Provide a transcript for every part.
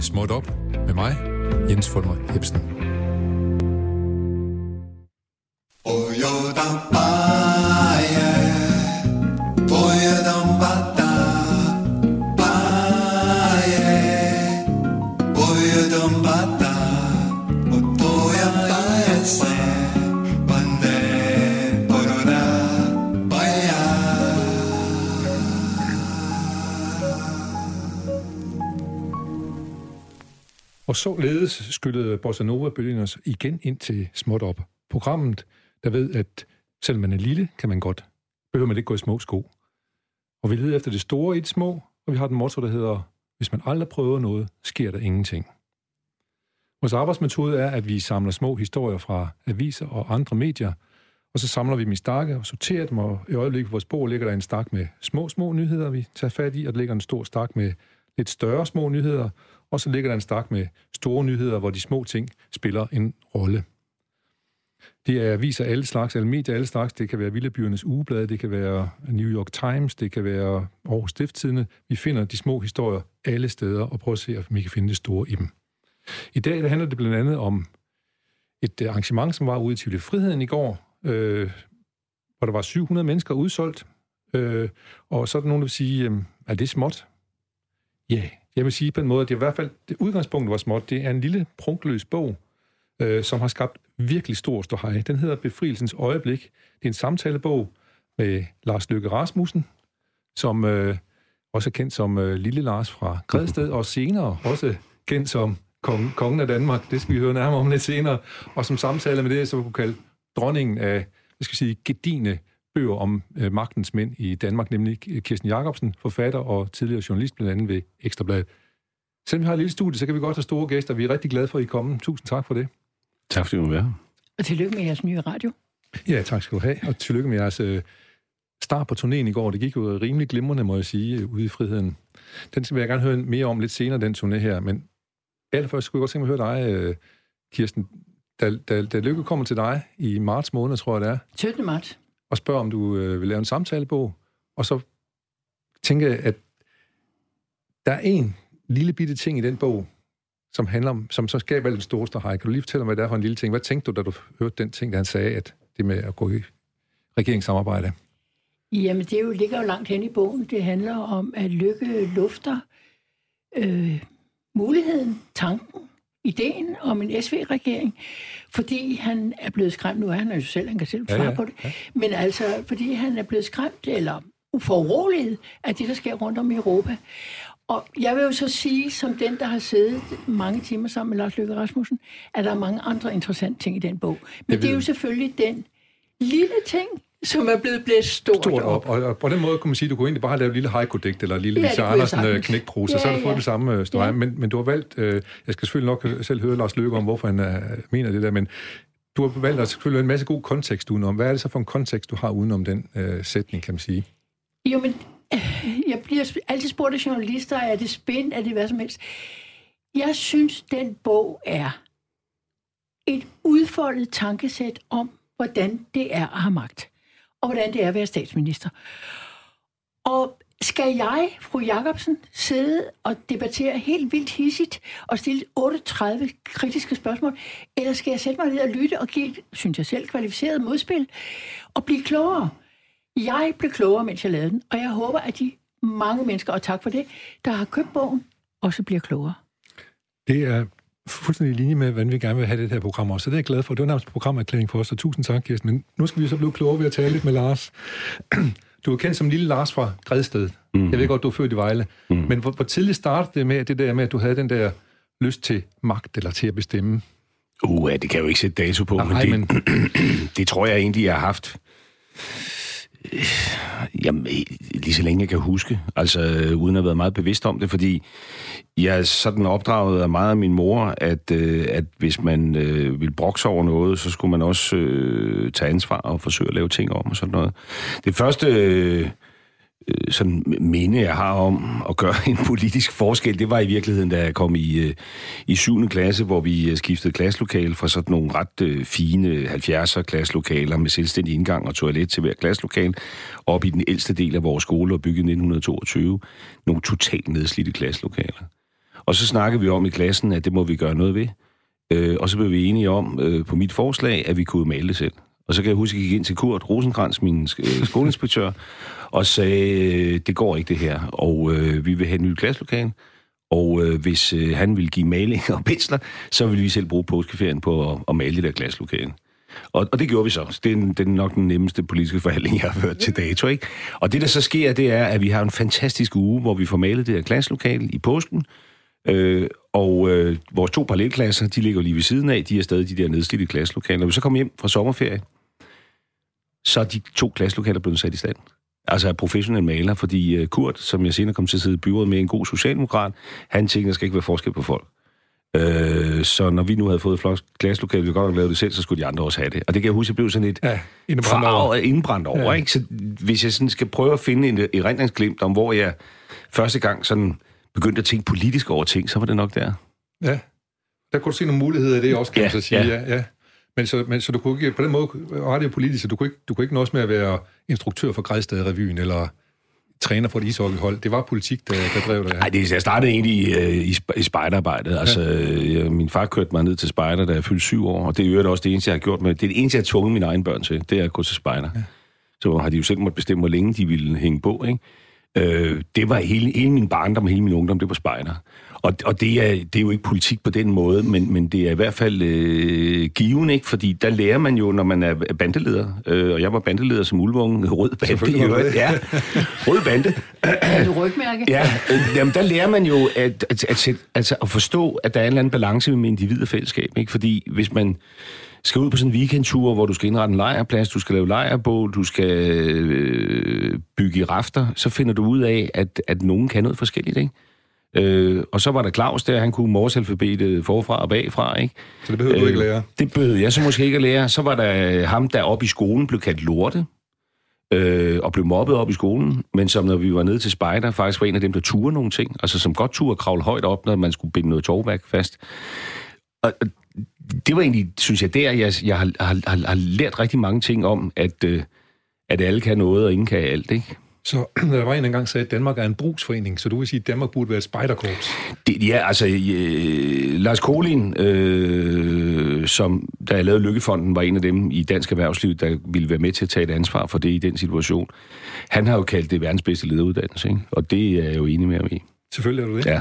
til Småt Op med mig, Jens Fulmer Hebsen. Således skyllede Bossa Nova-bølgen os igen ind til småt op. Programmet, der ved, at selvom man er lille, kan man godt. Behøver man ikke gå i små sko. Og vi leder efter det store i det små, og vi har den motto, der hedder, hvis man aldrig prøver noget, sker der ingenting. Vores arbejdsmetode er, at vi samler små historier fra aviser og andre medier, og så samler vi dem i stakke og sorterer dem, og i øjeblikket på vores bord ligger der en stak med små, små nyheder, vi tager fat i, og der ligger en stor stak med lidt større små nyheder, og så ligger der en stak med store nyheder, hvor de små ting spiller en rolle. Det er aviser alle slags, alle medier alle slags. Det kan være Villebyernes Ugeblad, det kan være New York Times, det kan være Aarhus Stifttidene. Vi finder de små historier alle steder og prøver at se, om vi kan finde det store i dem. I dag der handler det blandt andet om et øh, arrangement, som var ude i Tivoli Friheden i går, øh, hvor der var 700 mennesker udsolgt. Øh, og så er der nogen, der vil sige, øh, er det småt? Ja, yeah jeg vil sige på en måde, at det i hvert fald det udgangspunkt var småt. Det er en lille prunkløs bog, øh, som har skabt virkelig stor ståhej. Den hedder Befrielsens Øjeblik. Det er en samtalebog med Lars Løkke Rasmussen, som øh, også er kendt som øh, Lille Lars fra Gredsted, og senere også kendt som Kong, kongen af Danmark. Det skal vi høre nærmere om lidt senere. Og som samtale med det, så vi kunne kalde dronningen af, hvad skal sige, gedine bøger om øh, magtens mænd i Danmark, nemlig Kirsten Jacobsen, forfatter og tidligere journalist, blandt andet ved Ekstrabladet. Selvom vi har et lille studie, så kan vi godt have store gæster. Vi er rigtig glade for, at I kommer. Tusind tak for det. Tak fordi du var her. Og tillykke med jeres nye radio. Ja, tak skal du have. Og tillykke med jeres øh, start på turnéen i går. Det gik jo rimelig glimrende, må jeg sige, ude i friheden. Den skal jeg gerne høre mere om lidt senere, den turné her. Men allerførst skulle jeg godt tænke mig at høre dig, øh, Kirsten. Da, da, da Lykke kommer til dig i marts måned, tror jeg det er. 17. marts. Og spørger, om du øh, vil lave en samtalebog. Og så tænker jeg, at der er en lille bitte ting i den bog, som handler om, som så skaber den store ståhej. Kan du lige fortælle mig, hvad det er for en lille ting? Hvad tænkte du, da du hørte den ting, der han sagde, at det med at gå i regeringssamarbejde? Jamen, det jo, ligger jo langt hen i bogen. Det handler om, at Lykke lufter øh, muligheden, tanken, ideen om en SV-regering, fordi han er blevet skræmt. Nu er han jo selv, han kan selv svare ja, ja, på det. Ja. Men altså, fordi han er blevet skræmt, eller uforuroliget af det, der sker rundt om i Europa. Og jeg vil jo så sige, som den, der har siddet mange timer sammen med Lars Løkke Rasmussen, at der er mange andre interessante ting i den bog. Men det, det er jo selvfølgelig den lille ting, som er blevet blæst stort, stort op. op. Og, og på den måde kunne man sige, at du kunne egentlig bare lavet et lille haiku-digt, eller en lille ja, Lise Andersen øh, knækprosa, ja, så har du fået ja. det samme øh, støj. Ja. Men, men du har valgt, øh, jeg skal selvfølgelig nok selv høre Lars Løkke om, hvorfor han øh, mener det der, men du har valgt at selvfølgelig en masse god kontekst udenom. Hvad er det så for en kontekst, du har udenom den øh, sætning, kan man sige? Jo, men jeg bliver altid spurgt af journalister, er det spændt, er det hvad som helst. Jeg synes, den bog er et udfoldet tankesæt om, hvordan det er at have magt, og hvordan det er at være statsminister. Og skal jeg, fru Jacobsen, sidde og debattere helt vildt hissigt og stille 38 kritiske spørgsmål, eller skal jeg sætte mig ned og lytte og give, synes jeg selv, kvalificeret modspil og blive klogere? Jeg blev klogere, mens jeg lavede den, og jeg håber, at de mange mennesker, og tak for det, der har købt bogen, også bliver klogere. Det er fuldstændig i linje med, hvordan vi gerne vil have det her program også. Så det er jeg glad for. Det var nærmest programerklæring for os, så tusind tak, Kirsten. Men nu skal vi så blive klogere ved at tale lidt med Lars. Du er kendt som lille Lars fra Gredsted. Mm. Jeg ved godt, du er født i Vejle. Mm. Men hvor, hvor tidligt startede det med det der med, at du havde den der lyst til magt eller til at bestemme? Uh, det kan jeg jo ikke sætte dato på, Nej, men, det, men... det tror jeg egentlig, jeg har haft Øh, jamen, lige så længe jeg kan huske, altså øh, uden at have været meget bevidst om det, fordi jeg er sådan opdraget af meget af min mor, at, øh, at hvis man øh, ville brokse over noget, så skulle man også øh, tage ansvar og forsøge at lave ting om og sådan noget. Det første... Øh, Øh, sådan minde, jeg har om at gøre en politisk forskel, det var i virkeligheden, da jeg kom i, øh, i 7. klasse, hvor vi øh, skiftede klasselokale fra sådan nogle ret øh, fine 70'er klasselokaler med selvstændig indgang og toilet til hver klasselokale, op i den ældste del af vores skole, og bygget i 1922. Nogle totalt nedslidte klasselokaler. Og så snakkede vi om i klassen, at det må vi gøre noget ved. Øh, og så blev vi enige om, øh, på mit forslag, at vi kunne male det selv. Og så kan jeg huske, at jeg gik ind til Kurt Rosenkrantz, min øh, skoleinspektør, og sagde, øh, det går ikke det her, og øh, vi vil have et nyt klasselokale. Og øh, hvis øh, han ville give maling og pensler, så ville vi selv bruge påskeferien på at, at male det der glaslokale. Og, og det gjorde vi så. Det er, det er nok den nemmeste politiske forhandling, jeg har hørt til dato. Ikke? Og det, der så sker, det er, at vi har en fantastisk uge, hvor vi får malet det her glaslokale i påsken. Øh, og øh, vores to parallelklasser, de ligger lige ved siden af. De er stadig de der nedslidte klasselokaler. Når vi så kommer hjem fra sommerferie, så er de to klasselokaler blevet sat i stand. Altså af professionel maler, fordi uh, Kurt, som jeg senere kom til at sidde i byrådet med, en god socialdemokrat, han tænkte, der skal ikke være forskel på folk. Øh, så når vi nu havde fået et flot glaslokale, vi godt have lavet det selv, så skulle de andre også have det. Og det kan jeg huske, jeg blev sådan et ja, indbrændt over. indbrændt over ja. ikke? Så hvis jeg sådan skal prøve at finde en erindringsglimt om, hvor jeg første gang sådan begyndte at tænke politisk over ting, så var det nok der. Ja, der kunne du se nogle muligheder i det også, kan ja, man så sige. Ja. Ja, ja. Men så, men så du kunne ikke, på den måde, var det politisk, så du kunne ikke, du kunne ikke nås med at være instruktør for Græsted-revyen, eller træner for et ishockeyhold. Det var politik, der, der drev det. Nej, det, jeg startede egentlig øh, i, i spejderarbejdet. Altså, ja. min far kørte mig ned til spejder, da jeg fyldte syv år, og det er jo også det eneste, jeg har gjort med. Det er det eneste, jeg har tvunget mine egne børn til, det er at gå til spejder. Ja. Så har de jo selv måtte bestemme, hvor længe de ville hænge på, ikke? Øh, det var hele, hele min barndom, hele min ungdom, det var spejder. Og, og det, er, det er jo ikke politik på den måde, men, men det er i hvert fald øh, given, ikke? Fordi der lærer man jo, når man er bandeleder. Øh, og jeg var bandeleder som ulvunge, rød bande. Jo, ja, rød bande. Er du rygmærke? Ja, øh, jamen der lærer man jo at, at, at, at, altså, at forstå, at der er en eller anden balance med individ og fællesskab. Ikke? Fordi hvis man skal ud på sådan en weekendtur, hvor du skal indrette en lejrplads, du skal lave lejrbål, du skal øh, bygge rafter, så finder du ud af, at, at nogen kan noget forskelligt, ikke? Øh, og så var der Claus der, han kunne morsalfabetet forfra og bagfra, ikke? Så det behøvede øh, du ikke lære? Det behøvede jeg så måske ikke at lære. Så var der ham, der oppe i skolen blev kaldt lorte, øh, og blev mobbet op i skolen, men som når vi var nede til spejder, faktisk var en af dem, der turde nogle ting. Altså som godt turde kravle højt op, når man skulle binde noget tovværk fast. Og, det var egentlig, synes jeg, der, jeg, jeg har, har, har, har lært rigtig mange ting om, at, øh, at alle kan noget, og ingen kan alt, ikke? Så der var en engang sagde, at Danmark er en brugsforening, så du vil sige, at Danmark burde være et spejderkorps? Det, ja, altså, øh, Lars Kolin, øh, som da jeg lavede Lykkefonden, var en af dem i dansk erhvervsliv, der ville være med til at tage et ansvar for det i den situation. Han har jo kaldt det verdens bedste lederuddannelse, ikke? og det er jeg jo enig med ham i. Selvfølgelig er du det. Ja.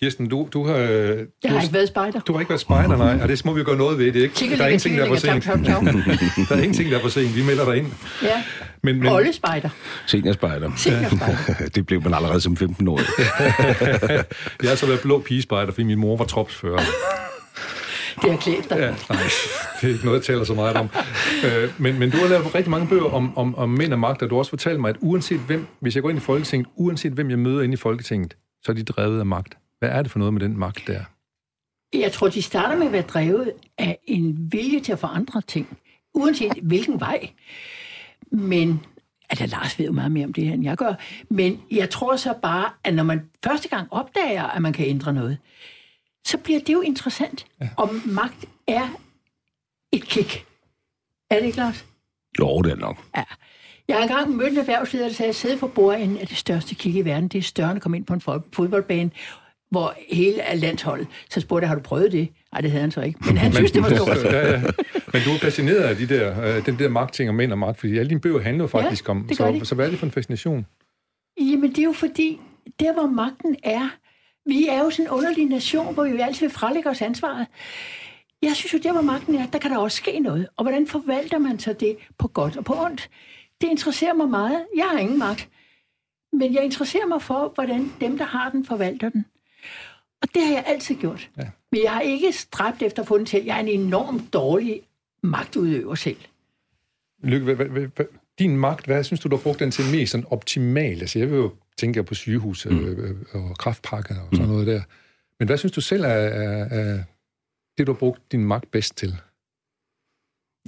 Kirsten, du, du har... Jeg du, har ikke været spejder. Du har ikke været spejder, nej. Og det må vi jo gøre noget ved. Det er ikke, der er ingenting, der er for sent. der er ingenting, der er for sent. Vi melder dig ind. Ja. Men, men, Olle spejder. Seniorspejder. Seniorspejder. det blev man allerede som 15-årig. jeg har så været blå pigespejder, fordi min mor var tropsfører. Det er klædt dig. Ja, nej, det er ikke noget, jeg taler så meget om. Øh, men, men du har lavet rigtig mange bøger om, om, om mænd og magt, og du har også fortalt mig, at uanset hvem, hvis jeg går ind i Folketinget, uanset hvem jeg møder ind i Folketinget, så er de drevet af magt. Hvad er det for noget med den magt der? Jeg tror, de starter med at være drevet af en vilje til at forandre ting, uanset hvilken vej. Men, altså Lars ved jo meget mere om det her, end jeg gør, men jeg tror så bare, at når man første gang opdager, at man kan ændre noget, så bliver det jo interessant, ja. om magt er et kick. Er det ikke, Lars? Jo, det er nok. Ja. Jeg har engang mødt en erhvervsleder, der sagde, at sidde for bordenden er det største kick i verden. Det er større end at komme ind på en fodboldbane hvor hele er landsholdet. Så spurgte jeg, har du prøvet det? Nej, det havde han så ikke. Men han synes, det var stort. ja, ja. Men du er fascineret af de der, øh, den der magtting og mænd og magt, fordi alle dine bøger handler jo faktisk ja, om. Så, de. så hvad er det for en fascination? Jamen, det er jo fordi, der hvor magten er, vi er jo sådan en underlig nation, hvor vi altid vil frelægge os ansvaret. Jeg synes jo, der hvor magten er, der kan der også ske noget. Og hvordan forvalter man så det på godt og på ondt? Det interesserer mig meget. Jeg har ingen magt. Men jeg interesserer mig for, hvordan dem, der har den, forvalter den. Og det har jeg altid gjort. Ja. Men jeg har ikke stræbt efter at få den til. Jeg er en enormt dårlig magtudøver selv. Lykke, hvad, hvad, hvad, din magt, hvad synes du, du har brugt den til mest sådan optimalt? Altså, jeg vil jo tænke på sygehus mm. øh, og kraftpakker og sådan mm. noget der. Men hvad synes du selv er, er, er det, du har brugt din magt bedst til?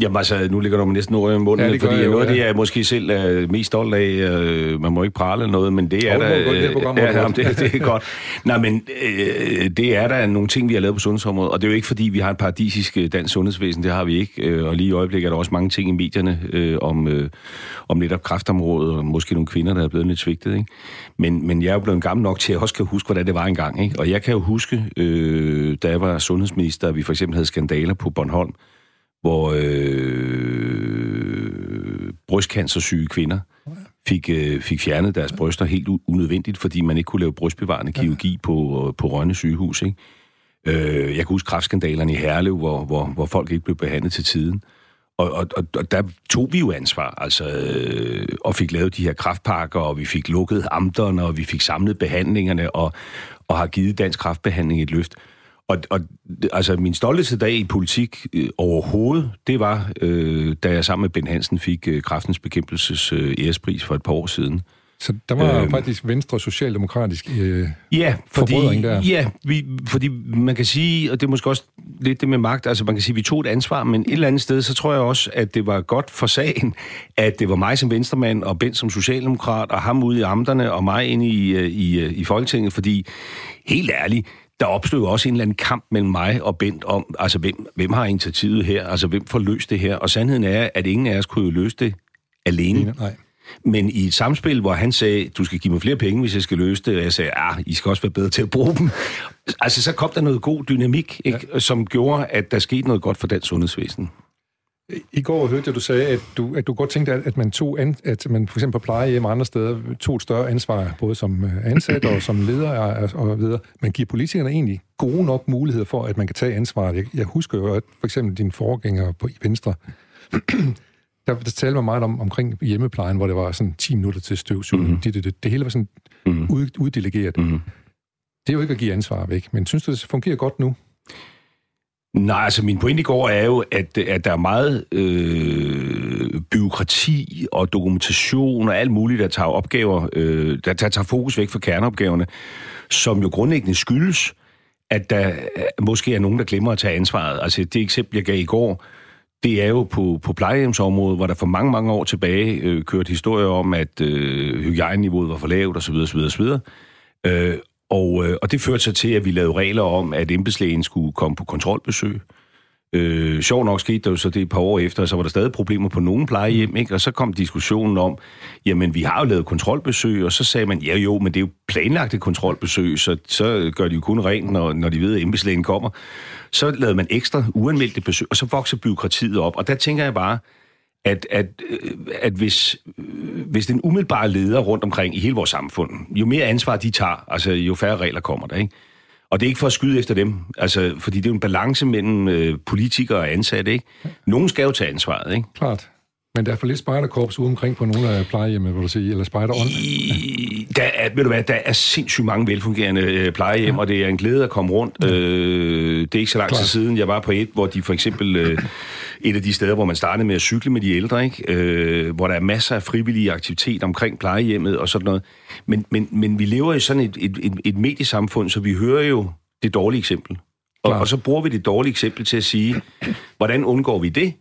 Jamen altså, nu ligger der mig næsten ord i munden, Ja, det fordi jeg jo, noget af det, jeg måske selv er mest stolt af, øh, man må ikke prale eller noget, men det er Jo, der... det program ja, jamen, det, det er godt. Nej, men øh, det er der nogle ting, vi har lavet på sundhedsområdet, og det er jo ikke, fordi vi har et paradisisk øh, dansk sundhedsvæsen, det har vi ikke, øh, og lige i øjeblikket er der også mange ting i medierne øh, om, øh, om netop kræftområdet, og måske nogle kvinder, der er blevet lidt svigtet, ikke? Men, men jeg er jo blevet gammel nok til, at jeg også kan huske, hvordan det var engang, ikke? Og jeg kan jo huske, øh, da jeg var sundhedsminister, at vi for eksempel havde skandaler på Bornholm, hvor øh, brystcancersyge kvinder fik, øh, fik fjernet deres bryster helt unødvendigt, fordi man ikke kunne lave brystbevarende kirurgi på, på Rønne sygehus. Ikke? Øh, jeg kan huske kraftskandalerne i Herlev, hvor, hvor, hvor folk ikke blev behandlet til tiden. Og, og, og, og der tog vi jo ansvar, altså, øh, og fik lavet de her kraftpakker, og vi fik lukket amterne, og vi fik samlet behandlingerne, og, og har givet dansk kraftbehandling et løft. Og, og altså, min stolteste dag i politik øh, overhovedet, det var, øh, da jeg sammen med Ben Hansen fik øh, kraftens bekæmpelses øh, ærespris for et par år siden. Så der var Øhm. faktisk venstre socialdemokratisk... Øh, Ja, fordi, der. ja vi, fordi man kan sige, og det er måske også lidt det med magt, altså man kan sige, at vi tog et ansvar, men et eller andet sted, så tror jeg også, at det var godt for sagen, at det var mig som venstremand, og Bent som socialdemokrat, og ham ude i amterne, og mig inde i, øh, i, øh, i Folketinget, fordi helt ærligt, der opstod også en eller anden kamp mellem mig og Bent om, altså hvem, hvem har initiativet her, altså hvem får løst det her, og sandheden er, at ingen af os kunne jo løse det alene. nej. Men i et samspil, hvor han sagde, du skal give mig flere penge, hvis jeg skal løse det, og jeg sagde, ah, I skal også være bedre til at bruge dem. Altså, så kom der noget god dynamik, ikke? Ja. som gjorde, at der skete noget godt for dansk sundhedsvæsen. I går hørte jeg, du sagde, at du, at du godt tænkte, at, man tog an, at man for eksempel på plejehjem og andre steder tog et større ansvar, både som øh, ansat og som leder og, og videre. Men giver politikerne egentlig gode nok muligheder for, at man kan tage ansvaret? Jeg, jeg husker jo, at for eksempel din forgænger på i Venstre, der, der talte man meget om, omkring hjemmeplejen, hvor det var sådan 10 minutter til støvsugning. Mhm. Mm-hmm. Det, det, det, det hele var sådan Mhm. ud, uddelegeret. Mhm. Det er jo ikke at give ansvar væk, men synes du, det fungerer godt nu? Nej, altså min pointe i går er jo, at, at der er meget øh, byråkrati og dokumentation og alt muligt, der tager opgaver, øh, der, der tager fokus væk fra kerneopgaverne, som jo grundlæggende skyldes, at der øh, måske er nogen, der glemmer at tage ansvaret. Altså det eksempel, jeg gav i går, det er jo på, på plejehjemsområdet, hvor der for mange, mange år tilbage øh, kørte historier om, at øh, hygiejneniveauet var for lavt osv. osv., osv. Øh, og, øh, og det førte sig til, at vi lavede regler om, at embedslægen skulle komme på kontrolbesøg. Øh, sjov nok skete der jo så det et par år efter, og så var der stadig problemer på nogle plejehjem, ikke? og så kom diskussionen om, jamen vi har jo lavet kontrolbesøg, og så sagde man, ja jo, men det er jo planlagte kontrolbesøg, så, så gør de jo kun rent, når, når de ved, at embedslægen kommer. Så lavede man ekstra uanmeldte besøg, og så vokser byråkratiet op. Og der tænker jeg bare, at, at, øh, at hvis, øh, hvis den umiddelbare leder rundt omkring i hele vores samfund, jo mere ansvar de tager, altså jo færre regler kommer der, ikke? Og det er ikke for at skyde efter dem, altså, fordi det er jo en balance mellem øh, politikere og ansatte, ikke? Nogen skal jo tage ansvaret, ikke? Klart. Men der er for lidt spejderkorps ude omkring på nogle af plejehjemmene, vil du sige, eller spejderånd. Der er, ved du hvad, der er sindssygt mange velfungerende øh, plejehjem, ja. og det er en glæde at komme rundt. Øh, det er ikke så lang tid siden, jeg var på et, hvor de for eksempel, øh, et af de steder, hvor man startede med at cykle med de ældre, ikke? Øh, hvor der er masser af frivillige aktivitet omkring plejehjemmet og sådan noget. Men, men, men vi lever i sådan et, et, et, et mediesamfund, så vi hører jo det dårlige eksempel. Og, og så bruger vi det dårlige eksempel til at sige, hvordan undgår vi det?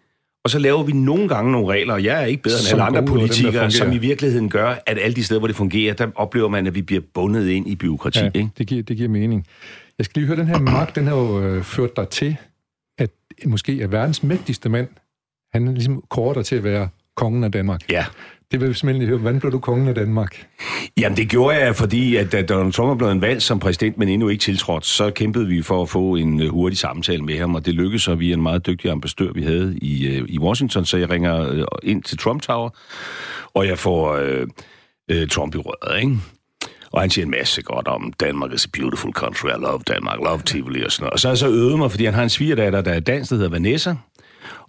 Og så laver vi nogle gange nogle regler, og jeg er ikke bedre end Som alle andre over dem, politikere, som i virkeligheden gør, at alle de steder, hvor det fungerer, der oplever man, at vi bliver bundet ind i byråkrati. Ja. Ikke? det giver, det giver mening. Jeg skal lige høre, den her magt, den har jo øh, ført dig til, at måske er verdens mægtigste mand, han er ligesom dig til at være kongen af Danmark. Ja. Det vil vi simpelthen høre. Hvordan blev du kongen af Danmark? Jamen, det gjorde jeg, fordi at da Donald Trump er blevet en valgt som præsident, men endnu ikke tiltrådt, så kæmpede vi for at få en øh, hurtig samtale med ham, og det lykkedes så via en meget dygtig ambassadør, vi havde i, øh, i Washington, så jeg ringer øh, ind til Trump Tower, og jeg får øh, øh, Trump i røret, ikke? Og han siger en masse godt om, Danmark is a beautiful country, I love Denmark, I love Tivoli og sådan noget. Og så har jeg så øvet mig, fordi han har en svigerdatter, der er dansk, der hedder Vanessa,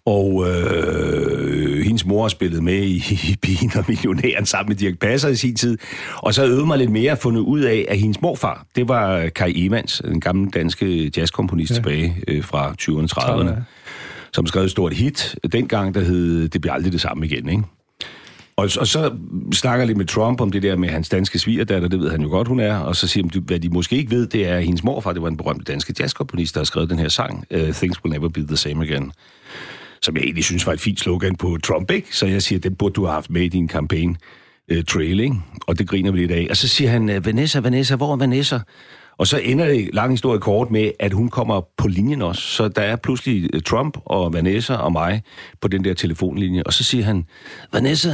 og øh, hendes mor har spillet med i, i Pigen og Millionæren sammen med Dirk Passer i sin tid. Og så øvet mig lidt mere og fundet ud af, at hendes morfar, det var Kai Evans, en gammel danske jazzkomponist ja. tilbage øh, fra 20'erne 30'erne, ja. som skrev et stort hit dengang, der hed Det bliver aldrig det samme igen, ikke? Og, og så snakker jeg lidt med Trump om det der med hans danske svigerdatter, det ved han jo godt, hun er, og så siger han, hvad de måske ikke ved, det er, at hendes morfar, det var en berømt danske jazzkomponist, der har skrevet den her sang, uh, Things Will Never Be The Same Again, som jeg egentlig synes var et fint slogan på Trump, ikke? Så jeg siger, den burde du have haft med i din kampagne. Øh, uh, trailing, og det griner vi lidt af. Og så siger han, uh, Vanessa, Vanessa, hvor er Vanessa? Og så ender det lang historie kort med, at hun kommer på linjen også. Så der er pludselig uh, Trump og Vanessa og mig på den der telefonlinje. Og så siger han, Vanessa,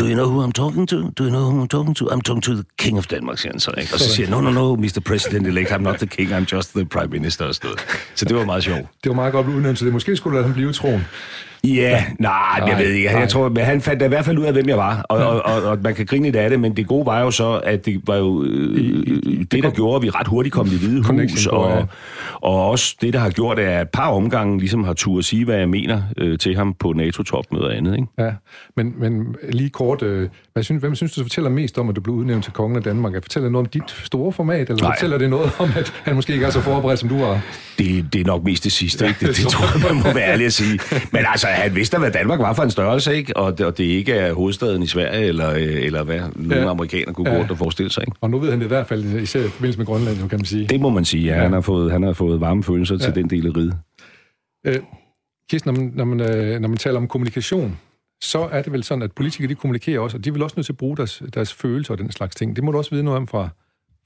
do you know who I'm talking to? Do you know who I'm talking to? I'm talking to the king of Denmark, siger han så. Ikke? Og så siger han, no, no, no, Mr. President-elect, I'm not the king, I'm just the prime minister. Og sådan noget. Så det var meget sjovt. Det var meget godt udnævnt så det. Måske skulle lade ham blive i troen. Ja, nej, jeg ved ikke. Jeg, jeg tror, men han fandt i hvert fald ud af, hvem jeg var. Og, og, og, og man kan grine lidt af det, men det gode var jo så, at det var jo øh, det, der gjorde, at vi ret hurtigt kom i hvide hus. Og, og også det, der har gjort, at et par omgange ligesom har tur at sige, hvad jeg mener øh, til ham på NATO-topmøder og andet. Ikke? Ja, men, men lige kort, øh, hvad synes, hvem synes du fortæller mest om, at du blev udnævnt til kongen af Danmark? Fortæller det noget om dit store format, eller Nej. fortæller det noget om, at han måske ikke er så forberedt, som du var? Det, det er nok mest det sidste, ikke? Det, det, det tror jeg, man må være ærlig at sige. Men altså, han vidste, hvad Danmark var for en størrelse, ikke? Og det, og det ikke er hovedstaden i Sverige, eller, øh, eller hvad nogle ja. amerikanere kunne gå rundt og forestille sig, ikke? Og nu ved han det i hvert fald, især i forbindelse med Grønland, kan man sige. Det må man sige, ja. ja. Han, har fået, han har fået varme følelser ja. til den del af riget. Øh, Kirsten, når man, når, man, øh, når man taler om kommunikation, så er det vel sådan, at politikere de kommunikerer også, og de vil også nødt til at bruge deres, deres følelser og den slags ting. Det må du også vide noget om fra,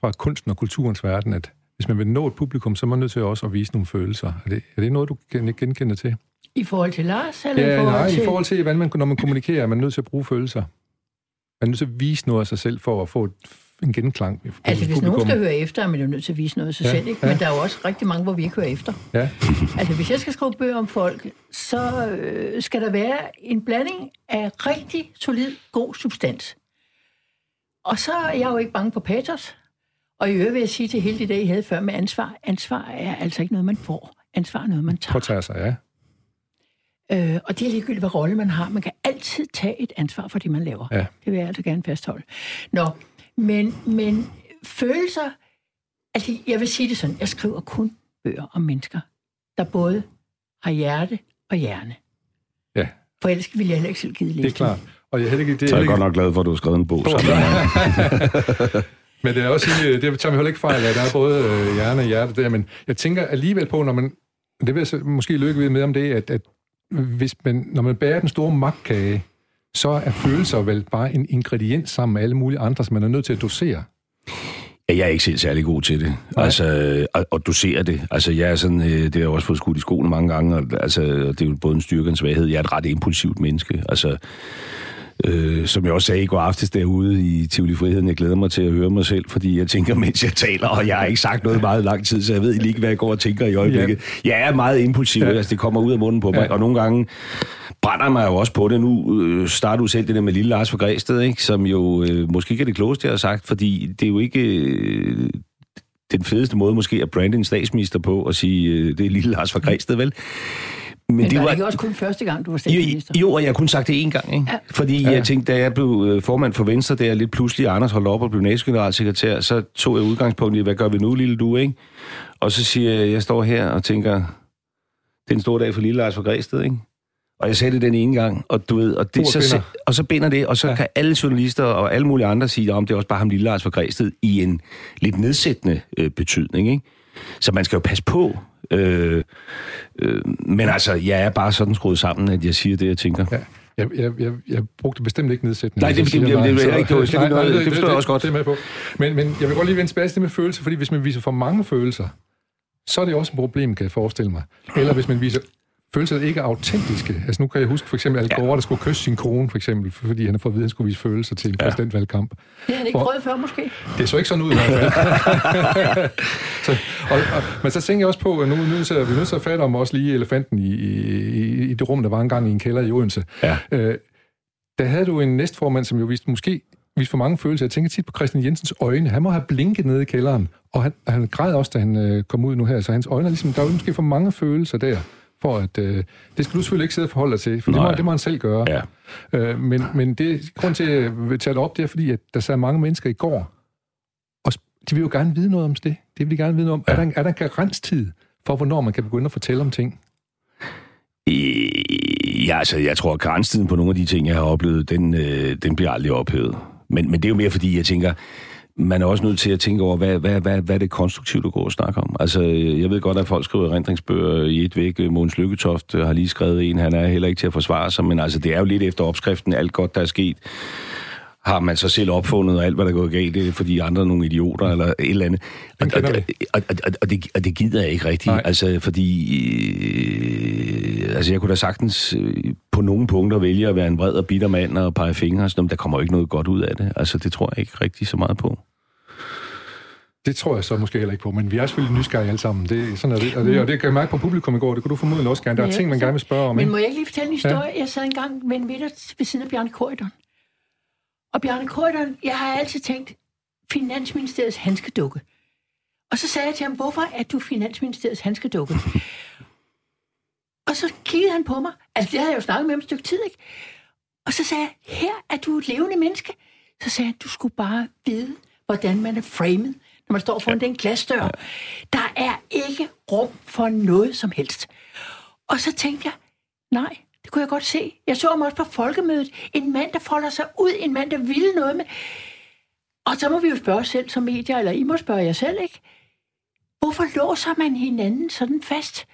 fra kunsten og kulturens verden, at hvis man vil nå et publikum, så er man nødt til også at vise nogle følelser. Er det, er det noget, du kan genkende til? I forhold til Lars? Eller ja, i forhold nej, til... i forhold til, hvordan man, når man kommunikerer, er man nødt til at bruge følelser. Man er nødt til at vise noget af sig selv for at få en genklang. Altså, hvis nogen skal høre efter, er man jo nødt til at vise noget af sig ja, selv, ikke? Men ja. der er jo også rigtig mange, hvor vi ikke hører efter. Ja. altså, hvis jeg skal skrive bøger om folk, så øh, skal der være en blanding af rigtig solid, god substans. Og så er jeg jo ikke bange for patos. Og i øvrigt vil jeg sige til hele det dag, I havde før med ansvar. Ansvar er altså ikke noget, man får. Ansvar er noget, man tager. Påtager sig, ja. Øh, og det er ligegyldigt, hvad rolle man har. Man kan altid tage et ansvar for det, man laver. Ja. Det vil jeg altså gerne fastholde. Nå, men, men følelser... Altså, jeg vil sige det sådan. Jeg skriver kun bøger om mennesker, der både har hjerte og hjerne. Ja. For ellers ville jeg heller ikke selv give læse Det er klart. Og jeg er ikke, det er så er jeg ikke... godt nok glad for, at du har skrevet en bog. Sammen men det er også, det tager vi heller ikke fejl af. Der er både øh, hjerne og hjerte der, men jeg tænker alligevel på, når man, det vil jeg så måske lykke ved med om det, at, at hvis man, når man bærer den store magtkage, så er følelser vel bare en ingrediens sammen med alle mulige andre, som man er nødt til at dosere. Ja, jeg er ikke selv særlig god til det. Nej. Altså, at, at dosere det. Altså, jeg er sådan, øh, det har jeg også fået skudt i skoene mange gange, og altså, det er jo både en styrke og en svaghed. Jeg er et ret impulsivt menneske. Altså, Øh, som jeg også sagde i går aftes derude i Tivoli Friheden, jeg glæder mig til at høre mig selv, fordi jeg tænker, mens jeg taler, og jeg har ikke sagt noget meget lang tid, så jeg ved ikke, hvad jeg går og tænker i øjeblikket. Ja. Jeg er meget impulsiv, ja. altså det kommer ud af munden på mig, ja. og nogle gange brænder mig jo også på det. Nu øh, starter du selv det der med lille Lars fra Græsted, ikke? som jo øh, måske ikke er det klogeste, jeg har sagt, fordi det er jo ikke... Øh, den fedeste måde måske at brande en statsminister på og sige, øh, det er lille Lars fra Græsted, vel? Men, Men det var, var ikke også kun første gang, du var statsminister? Jo, og jeg har kun sagt det én gang. Ikke? Ja. Fordi ja. jeg tænkte, da jeg blev øh, formand for Venstre, der lidt pludselig Anders holdt op og blev næstgeneralsekretær, så tog jeg udgangspunkt i, hvad gør vi nu, lille du, ikke? Og så siger jeg, jeg står her og tænker, det er en stor dag for lille Lars for Græsted, ikke? Og jeg sagde det den ene gang, og du ved, og, det, så, og så binder det, og så ja. kan alle journalister og alle mulige andre sige, om det er også bare ham lille Lars for Græsted, i en lidt nedsættende øh, betydning, ikke? Så man skal jo passe på. Øh, øh, men altså, jeg er bare sådan skruet sammen, at jeg siger det, jeg tænker. Ja. Jeg, jeg, jeg, jeg brugte bestemt ikke nedsættende. Nej, det, det, det, det, det, det, ikke, det, nej, nej, det, det forstår jeg også godt. Det er med på. Men, men jeg vil godt lige vende tilbage til det med følelser, fordi hvis man viser for mange følelser, så er det også et problem, kan jeg forestille mig. Eller hvis man viser følelser ikke er autentiske. Altså nu kan jeg huske for eksempel Al Gore, ja. der skulle kysse sin kone, for eksempel, fordi han har fået at vide, at han skulle vise følelser til en ja. præsidentvalgkamp. Det har han ikke prøvet før, måske? Det så ikke sådan ud i hvert fald. så, og, og, men så tænker jeg også på, at nu, nu så, vi nødt til at fatte om også lige elefanten i, i, i det rum, der var engang i en kælder i Odense. Ja. Øh, der havde du en næstformand, som jo viste måske viste for mange følelser. Jeg tænker tit på Christian Jensens øjne. Han må have blinket nede i kælderen, og han, han græd også, da han øh, kom ud nu her. Så hans øjne er ligesom, der er måske for mange følelser der for at... Øh, det skal du selvfølgelig ikke sidde og forholde dig til, for det må, det må han selv gøre. Ja. Øh, men, men det, grund til, at jeg vil tage det op, det er, fordi at der sad mange mennesker i går, og de vil jo gerne vide noget om det. Det vil de gerne vide noget om. Ja. Er, der en, er der en karenstid for, hvornår man kan begynde at fortælle om ting? Ja, altså, jeg tror, at karenstiden på nogle af de ting, jeg har oplevet, den, øh, den bliver aldrig ophævet. Men, men det er jo mere, fordi jeg tænker, man er også nødt til at tænke over, hvad, hvad, hvad, hvad er det konstruktivt at gå og snakke om? Altså, øh, jeg ved godt, at folk skriver erindringsbøger i et væk. Øh, Mogens Lykketoft øh, har lige skrevet en, han er heller ikke til at forsvare sig, men altså, det er jo lidt efter opskriften, alt godt, der er sket har man så selv opfundet, og alt, hvad der går galt, det er fordi andre er nogle idioter, eller et eller andet. Og, og, og, og, og, det, og det gider jeg ikke rigtigt, Nej. altså, fordi øh, altså, jeg kunne da sagtens øh, på nogle punkter vælge at være en vred og bitter mand og pege fingre, så der kommer jo ikke noget godt ud af det. Altså, det tror jeg ikke rigtig så meget på. Det tror jeg så måske heller ikke på, men vi er selvfølgelig nysgerrige alle sammen. Det, sådan er det, og, det, og det kan jeg mærke på publikum i går, det kunne du formodentlig også gerne. Der er ting, man gerne vil spørge om. Men må jeg ikke lige fortælle en historie? Ja. Jeg sad engang ved en middag ved siden af Bjarne Korydon. Og Bjarne Korydon, jeg har altid tænkt, Finansministeriets handskedukke. Og så sagde jeg til ham, hvorfor er du Finansministeriets handskedukke? og så kiggede han på mig. Altså, det havde jeg jo snakket med om et stykke tid, ikke? Og så sagde jeg, her er du et levende menneske. Så sagde han, du skulle bare vide, hvordan man er framed, når man står foran ja. den glasdør. Der er ikke rum for noget som helst. Og så tænkte jeg, nej, det kunne jeg godt se. Jeg så ham også på folkemødet. En mand, der folder sig ud. En mand, der ville noget med... Og så må vi jo spørge os selv som medier, eller I må spørge jer selv, ikke? Hvorfor låser man hinanden sådan fast?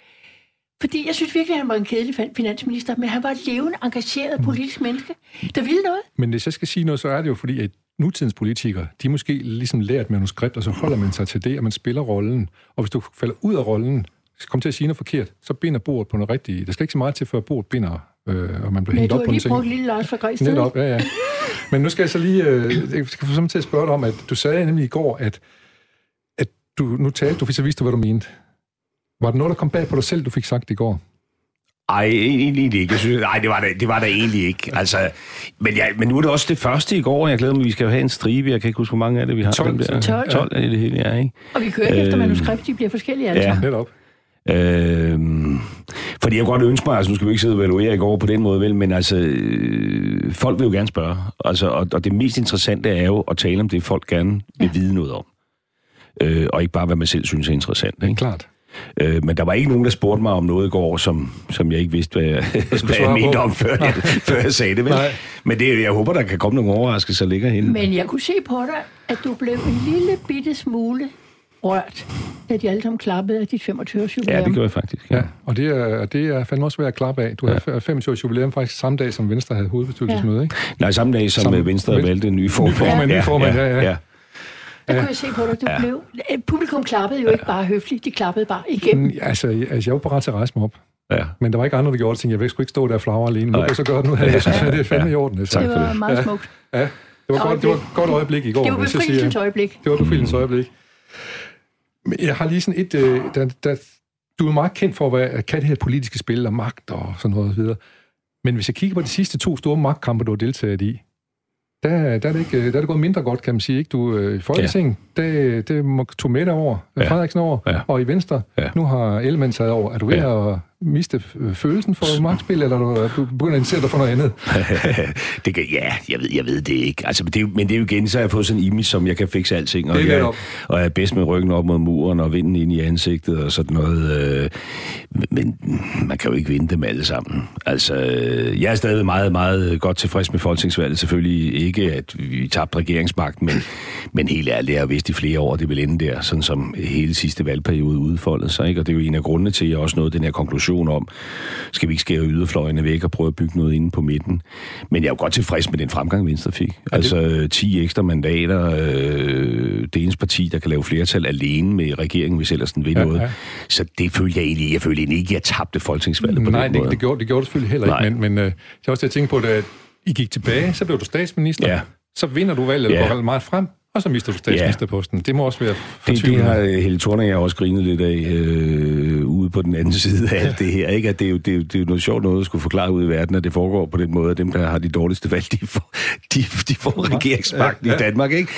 Fordi jeg synes virkelig, at han var en kedelig finansminister, men han var et levende, engageret mm. politisk menneske, der ville noget. Men hvis jeg skal sige noget, så er det jo fordi, at nutidens politikere, de måske ligesom lærer et manuskript, og så holder man sig til det, og man spiller rollen. Og hvis du falder ud af rollen, kommer til at sige noget forkert, så binder bordet på noget rigtigt. Der skal ikke så meget til, før bordet binder, øh, og man bliver hængt op på en ting. Men du har lige brugt lille Lars fra Græsted. Netop, ja, ja. Men nu skal jeg så lige, øh, jeg skal få til at spørge dig om, at du sagde nemlig i går, at, at du, nu talte du, så vidste du, hvad du mente. Var det noget, der kom bag på dig selv, du fik sagt i går? Ej, egentlig ikke. Jeg synes, nej, det var, det, det var der egentlig ikke. Altså, men, ja, men nu er det også det første i går. Jeg glæder mig, vi skal jo have en stribe. Jeg kan ikke huske, hvor mange af det vi har. 12. Der. 12. 12 er det hele, ja, ikke? Og vi kører ikke øh, efter manuskript, de bliver forskellige altså. Ja, netop. Øh, fordi jeg godt ønske mig, altså nu skal vi ikke sidde og evaluere i går på den måde, vel, men altså, øh, folk vil jo gerne spørge. Altså, og, og det mest interessante er jo at tale om det, folk gerne vil ja. vide noget om. Øh, og ikke bare, hvad man selv synes er interessant. Ikke? Klart. Øh, men der var ikke nogen, der spurgte mig om noget i går, som, som jeg ikke vidste, hvad jeg, hvad jeg mente om, før jeg, før jeg sagde det. Vel? Nej. Men det, jeg håber, der kan komme nogle overraskelser ligger henne. Men jeg kunne se på dig, at du blev en lille bitte smule rørt, da de alle sammen klappede af dit 25-års jubilæum. Ja, det gjorde jeg faktisk. Ja. ja og det er, det er fandme også værd at klappe af. Du ja. havde 25-års jubilæum faktisk samme dag, som Venstre havde hovedbestyrelsesmøde, ja. ikke? Nej, samme dag, som samme, Venstre valgte en ny formand. Ny formand, ja, ny formand, ja, ja. ja. ja. Der kunne jeg se på dig, du ja. blev... Publikum klappede jo ikke bare høfligt, de klappede bare igennem. Mm, altså, altså, jeg var parat til at rejse mig op. Ja. Men der var ikke andre, der gjorde det. Jeg vil sgu ikke stå der og flagre alene. Nu kan jeg så gøre det nu her. Jeg synes, at det er fandme i orden. Altså. Det var meget smukt. Ja. ja. Det var, godt, det var et godt øjeblik i går. Det var befrielsens øjeblik. Det var befrielsens øjeblik. Jeg har lige sådan et... Øh, der, der, du er meget kendt for, hvad kan det her politiske spil og magt og sådan noget videre. Men hvis jeg kigger på de sidste to store magtkampe, du har deltaget i, der, der, er det ikke, der er det gået mindre godt, kan man sige. Ikke? Du, øh, I Folketinget, ja. det, det tog Mette over, ja. Frederiksen over, ja. og i Venstre, ja. nu har Ellemann taget over. Er du ved ja. at miste følelsen for magtspil, eller er du, begynder at interessere dig for noget andet? det kan, ja, jeg ved, jeg ved det ikke. Altså, men, det, men det er jo igen, så har jeg fået sådan en image, som jeg kan fikse alting, og, det jeg, og jeg er bedst med ryggen op mod muren og vinden ind i ansigtet og sådan noget. Øh, men man kan jo ikke vinde dem alle sammen. Altså, jeg er stadig meget, meget godt tilfreds med folketingsvalget. Selvfølgelig ikke, at vi tabte regeringsmagten, men, men helt ærligt, jeg har vidst i flere år, det vil ende der, sådan som hele sidste valgperiode udfoldede sig. Ikke? Og det er jo en af grundene til, at jeg også nåede den her konklusion diskussion om, skal vi ikke skære yderfløjene væk og prøve at bygge noget inde på midten. Men jeg er jo godt tilfreds med den fremgang, Venstre fik. Ja, altså 10 ekstra mandater, øh, det eneste parti, der kan lave flertal alene med regeringen, hvis ellers den vil ja, noget. Ja. Så det følte jeg egentlig, jeg følte egentlig ikke, at jeg tabte folketingsvalget på Nej, den det, måde. det gjorde det gjorde det selvfølgelig heller ikke, men, men øh, jeg har også tænkt på, at I gik tilbage, så blev du statsminister, ja. så vinder du valget, ja. går meget frem, og så mister du statsministerposten. Ja. Det må også være Det, det har Helle Thorne jeg også grinet lidt af øh, ude på den anden side af alt det her. Ikke? At det, er jo, det, er jo, det er jo noget sjovt noget at skulle forklare ud i verden, at det foregår på den måde, at dem, der har de dårligste valg, de får, de, de får regeringsmagten ja, ja. i Danmark. Ikke?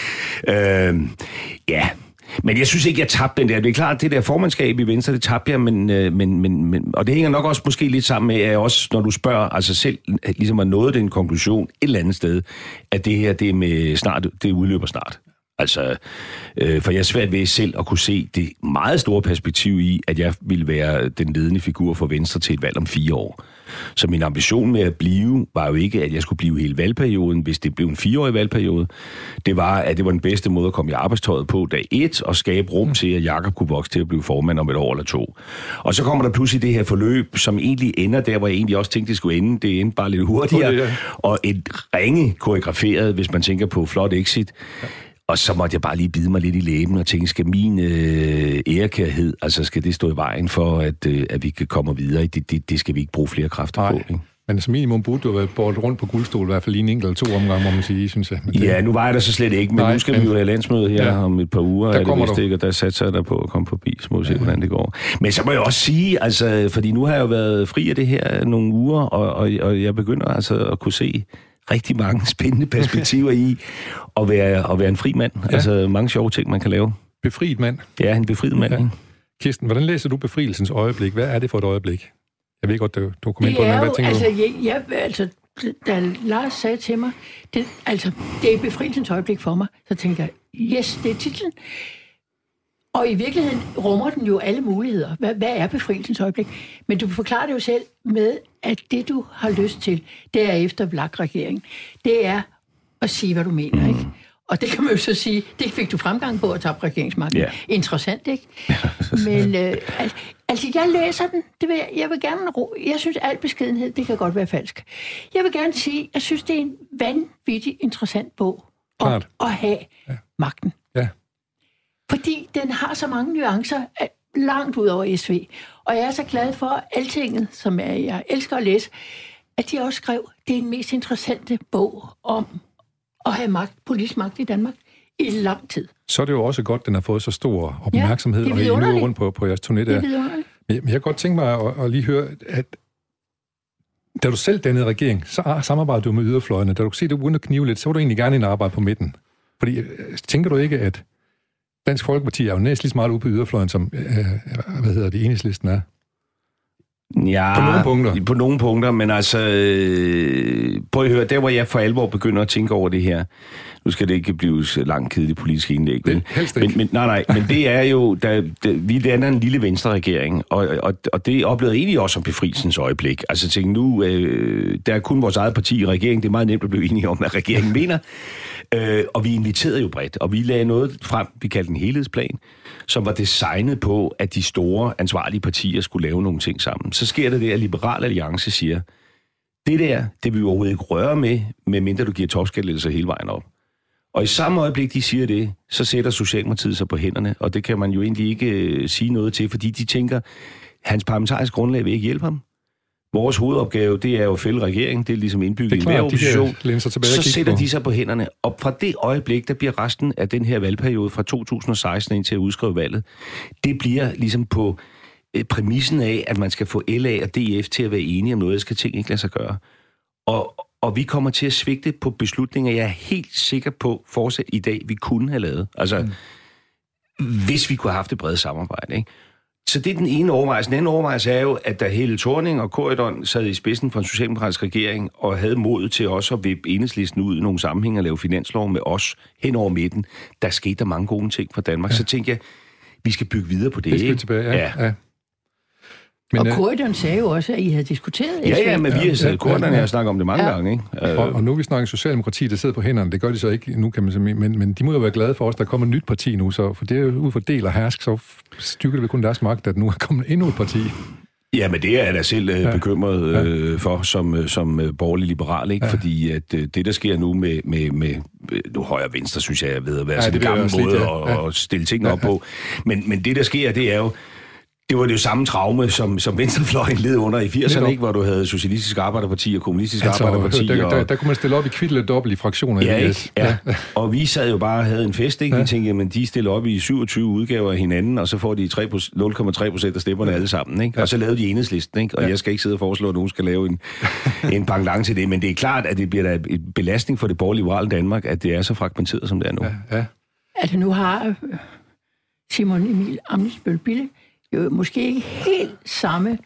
Øh, ja, men jeg synes ikke, jeg tabte den der. Det er klart, det der formandskab i Venstre, det tabte jeg, men, øh, men, men, men, og det hænger nok også måske lidt sammen med, at også, når du spørger, altså selv ligesom har nået den konklusion et eller andet sted, at det her, det er med snart, det udløber snart. Altså, øh, for jeg er svært ved selv at kunne se det meget store perspektiv i, at jeg ville være den ledende figur for Venstre til et valg om fire år. Så min ambition med at blive, var jo ikke, at jeg skulle blive hele valgperioden, hvis det blev en fireårig valgperiode. Det var, at det var den bedste måde at komme i arbejdstøjet på dag et, og skabe rum til, at Jakob kunne vokse til at blive formand om et år eller to. Og så kommer der pludselig det her forløb, som egentlig ender der, hvor jeg egentlig også tænkte, det skulle ende. Det endte bare lidt hurtigere. Og et ringe koreograferet, hvis man tænker på flot exit. Og så måtte jeg bare lige bide mig lidt i læben og tænke, skal min øh, ærekærhed, altså skal det stå i vejen for, at, øh, at vi kan komme videre? Det, det, det skal vi ikke bruge flere kræfter Nej. på. Ikke? Men som minimum burde du have været båret rundt på guldstol, i hvert fald lige en enkelt eller to omgange, må man sige, synes jeg. Men det, Ja, nu var jeg der så slet ikke, men Nej, nu skal men- vi jo have landsmøde her Ja. ja. om et par uger, Der er det vist ikke, og der satser jeg der på at komme forbi, så må vi se, hvordan det går. Men så må jeg også sige, altså, fordi nu har jeg jo været fri af det her nogle uger, og, og, og jeg begynder altså at kunne se rigtig mange spændende perspektiver i at være, at være en fri mand. Ja. Altså mange sjove ting, man kan lave. Befriet mand. Ja, en befriet mand, Ja. Kirsten, hvordan læser du befrielsens øjeblik? Hvad er det for et øjeblik? Jeg ved godt, du, du kom ind Det på det, men er hvad jo, tænker altså, du? jeg, jeg, altså, da Lars sagde til mig, det, altså, det er befrielsens øjeblik for mig, så tænker jeg, yes, det er titlen. Og i virkeligheden rummer den jo alle muligheder. Hvad, hvad er befrielsens øjeblik? Men du forklarer det jo selv med, at det, du har lyst til, det er efter VLAG-regeringen. Det er at sige, hvad du mener, ikke? Og det kan man jo så sige, det fik du fremgang på at tage regeringsmagten. Ja. Interessant, ikke? Men øh, al- altså, jeg læser den. Det vil, jeg, jeg vil gerne ro. Jeg synes, al beskedenhed, det kan godt være falsk. Jeg vil gerne sige, jeg synes, det er en vanvittig interessant bog om Klart. at have ja. magten. Ja. Fordi den har så mange nuancer at- langt ud over SV. Og jeg er så glad for Altinget, som jeg, jeg elsker at læse, at de også skrev, det er den mest interessante bog om at have magt, politisk magt i Danmark i lang tid. Så er det jo også godt, at den har fået så stor opmærksomhed, det er og I nu rundt på, på jeres turné Det der. er vidunderligt. Men jeg- kan godt tænke mig at, at lige høre, at da du selv dannede regering, så samarbejdede du med yderfløjene. Da du kunne se det uden at knive lidt, så var du egentlig gerne og arbejde på midten. Fordi øh, tænker du ikke, at Dansk Folkeparti er jo næsten lige så meget ude på yderfløjen, som øh, hvad hedder det, enhedslisten er? Ja, På nogle punkter. På nogle punkter, men altså, øh, prøv at høre, der hvor jeg for alvor begynder at tænke over det her, nu skal det ikke blive så langt kedeligt politisk indlæg, ikke. men, men, nej, nej, men det er jo, da, da, vi lander en lille venstre-regering, og, og, og det oplevede jeg egentlig også som befrielsens øjeblik. Altså tænk nu, øh, der er kun vores eget parti i regeringen, det er meget nemt at blive enige om, hvad regeringen mener, øh, og vi inviterede jo bredt, og vi lagde noget frem, vi kaldte en helhedsplan, som var designet på, at de store ansvarlige partier skulle lave nogle ting sammen. Så sker der det, at Liberal Alliance siger, det der, det vil vi overhovedet ikke røre med, medmindre du giver topskattelettelser hele vejen op. Og i samme øjeblik, de siger det, så sætter Socialdemokratiet sig på hænderne, og det kan man jo egentlig ikke øh, sige noget til, fordi de tænker, hans parlamentariske grundlag vil ikke hjælpe ham. Vores hovedopgave, det er jo at fælde regeringen, det er ligesom indbygget Det i er klart, de opposition. kan læne sig tilbage Så sætter på. de sig på hænderne, og fra det øjeblik, der bliver resten af den her valgperiode fra 2016 indtil at udskrive valget, det bliver ligesom på øh, præmissen af, at man skal få LA og DF til at være enige om noget, der skal ting ikke lade sig gøre. Og, og vi kommer til at svigte på beslutninger, jeg er helt sikker på fortsat i dag, vi kunne have lavet. Altså, mm. hvis vi kunne have haft et bredt samarbejde, ikke? Så det er den ene overvejelse. Den anden overvejelse er jo, at da Helle Thorning og Korydon sad i spidsen for en socialdemokratisk regering og havde mod til også at vippe enhedslisten ud i nogle sammenhæng og lave finanslov med os hen over midten, der skete der mange gode ting for Danmark. Ja. Så tænkte jeg, vi skal bygge videre på det. Det skal ikke? tilbage, ja. ja. ja. Og øh, Korydon sagde jo også, at I havde diskuteret Ja, ja, men vi har Ja, ja, ja. og snakket om det mange Ja. gange, ikke? Og, Øh, og nu er vi snakker Socialdemokrati, der sidder på hænderne. Det gør de så ikke nu, kan man sige. Men, men de må jo være glade for os, der kommer et nyt parti nu. Så, for det er jo ud for del og hersk, så styrker det kun deres magt, at nu er kommet endnu et parti. Ja, men det er jeg da selv øh, Ja. bekymret øh, for som, som øh, borgerlig liberal, ikke? Ja. Fordi at øh, det, der sker nu med, med, med nu højre og venstre, synes jeg, er ved at være Ja, ja, sådan det en bliver gammel også lidt, måde ja. at, Ja. at stille tingene op på. Men, men det, der sker, det er jo, det var det jo samme traume, som, som Venstrefløjen led under i 80'erne, Netop. ikke? Hvor du havde Socialistisk Arbejderparti og Kommunistisk Altså, Arbejderparti. der, der, og, der, kunne man stille op i kvidt eller dobbelt i fraktioner. Ja, i ikke? IS. Ja. Og vi sad jo bare og havde en fest, ikke? Vi Ja. tænkte, jamen, de stiller op i 27 udgaver af hinanden, og så får de 3 pros- 0,3 procent af stemmerne alle sammen, ikke? Og så lavede de enhedslisten, ikke? Og Ja. jeg skal ikke sidde og foreslå, at nogen skal lave en, en pendant til det, men det er klart, at det bliver da et belastning for det borgerlige liberale Danmark, at det er så fragmenteret, som det er nu. Ja, ja. Altså nu har øh, Simon Emil Amnesbøl Bille jo måske ikke helt samme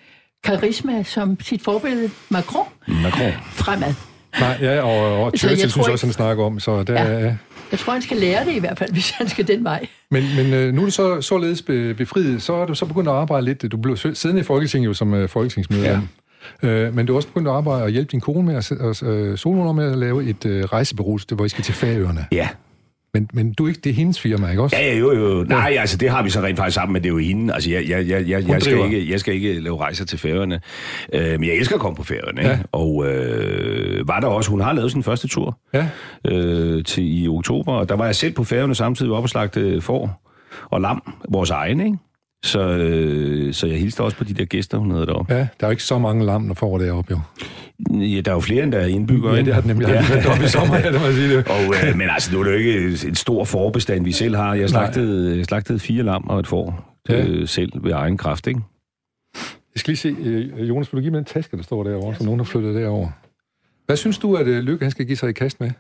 karisma som sit forbillede Macron Macron. fremad. Nej, ja, og, og Så jeg Churchill synes tror også, han snakker om, så der, Ja. ja. Jeg tror, han skal lære det i hvert fald, hvis han skal den vej. Men, men øh, nu er du så således be- befriet, så er du så begyndt at arbejde lidt. Du blev siddende i Folketinget jo som øh, folketingsmedlem. Ja. Øh, men du er også begyndt at arbejde og hjælpe din kone med at, at solo med at lave et øh, rejsebureau, hvor I skal til Færøerne. Ja. Men, men du er ikke, det er hendes firma, ikke også? Ja, ja, jo, jo. Nej, altså det har vi så rent faktisk sammen, men det er jo hende. Altså jeg, jeg, jeg, jeg, jeg, skal, ikke, jeg skal ikke lave rejser til Færøerne. Øh, men jeg elsker at komme på Færøerne. Ja. Ja. Og øh, var der også, hun har lavet sin første tur Ja. øh, til i oktober, og der var jeg selv på Færøerne samtidig oppe og slagte får og lam, vores egen, ikke? Så, øh, så jeg hilste også på de der gæster, hun havde deroppe. Ja, der er jo ikke så mange lam, der får deroppe, jo. Ja, der er jo flere, end der er indbyggere. Ja, det har den nemlig. Har været deroppe i sommer, ja, det må jeg sige det. Og, øh, men altså, nu er det jo ikke en stor forbestand, vi selv har. Jeg slagtede, jeg slagtede fire lam og et får øh, selv ved egen kraft, ikke? Jeg skal lige se, øh, Jonas, vil du give mig den taske, der står derovre, som nogen har flyttet derover? Hvad synes du, at øh, Lykke han skal give sig i kast med?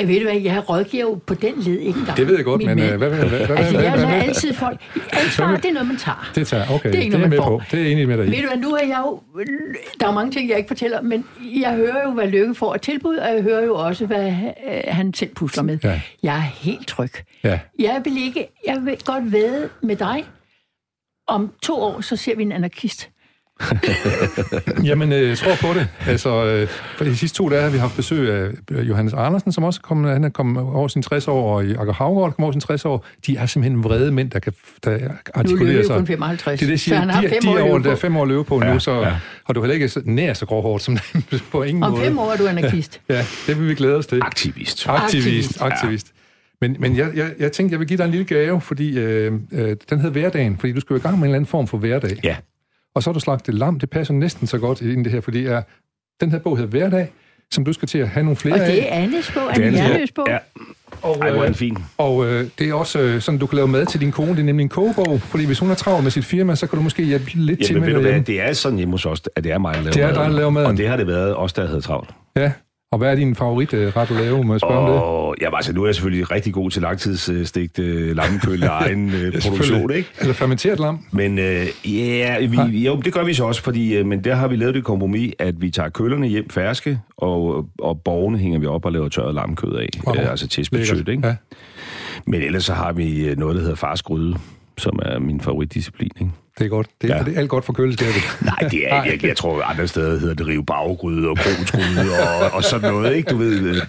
Jeg ved du hvad, jeg rådgiver jo på den led ikke engang. Det ved jeg godt, men øh, hvad, hvad, hvad, hvad, Altså, jeg hvad, hvad, altid folk... Ansvar, det er noget, man tager. Det tager, okay. Det er ikke det er noget, med man på. får. Det er enig med dig. Ved du hvad, nu er jeg jo... Der er mange ting, jeg ikke fortæller, men jeg hører jo, hvad Lykke får af tilbud, og jeg hører jo også, hvad øh, han selv pusler med. Ja. Jeg er helt tryg. Ja. Jeg vil ikke... Jeg vil godt væde med dig. Om to år, så ser vi en anarkist. Jamen, øh, jeg tror på det. Altså, øh, for de sidste to dage har vi haft besøg af øh, Johannes Andersen, som også kom, han er kommet over sin 60 år, og Akker Havgaard kom over sin 60 år. De er simpelthen vrede mænd, der kan der Nu er artikulere sig. kun 55. Det er det, jeg så siger. han har de, fem de år er der er på. fem år at løbe på Ja, nu, så ja. har du heller ikke så- nær så gråhårdt som dem på ingen Om måde. fem år er du anarkist. Ja, det vil vi glæde os til. Aktivist. Aktivist, Aktivist. aktivist. Men, men jeg, jeg, jeg tænkte, jeg vil give dig en lille gave, fordi øh, øh, den hedder hverdagen, fordi du skal jo i gang med en eller anden form for hverdag. Ja. Og så har du slagtet lam, det passer næsten så godt ind i det her, fordi er, den her bog hedder Hverdag, som du skal til at have nogle flere Og det af. er Annes bog, Det er Anne det. Jernøs bog. Ja. Og, Ej, hvor er øh, den fin. og øh, det er også øh, sådan, du kan lave mad til din kone. Det er nemlig en kogebog, fordi hvis hun er travl med sit firma, så kan du måske hjælpe lidt til Jamen, med du hvad, derhjemme. det er sådan hjemme hos os, at det er mig, der laver Det er dig, der laver maden. Og det har det været os, der havde travlt. Ja, og hvad er din favoritret at lave, må jeg spørge om det? Og jamen, altså, nu er jeg selvfølgelig rigtig god til langtidsstegt øh, lammekøl af egen øh, produktion, ikke? Eller fermenteret lam. Men øh, ja, vi, jo, det gør vi så også, fordi øh, men der har vi lavet det kompromis, at vi tager køllerne hjem ferske, og, og borgene hænger vi op og laver tørret lammekød af, Wow. øh, altså sødt, ikke? Ja. Men ellers så har vi øh, noget, der hedder fars gryde, som er min favoritdisciplin, ikke? Det er godt. Det, ja. Ja. det er alt godt for køleskabet. Nej, det er ikke. Jeg, jeg tror, andre steder hedder det rive baggryde og krogsgryde og, og sådan noget, ikke? Du ved,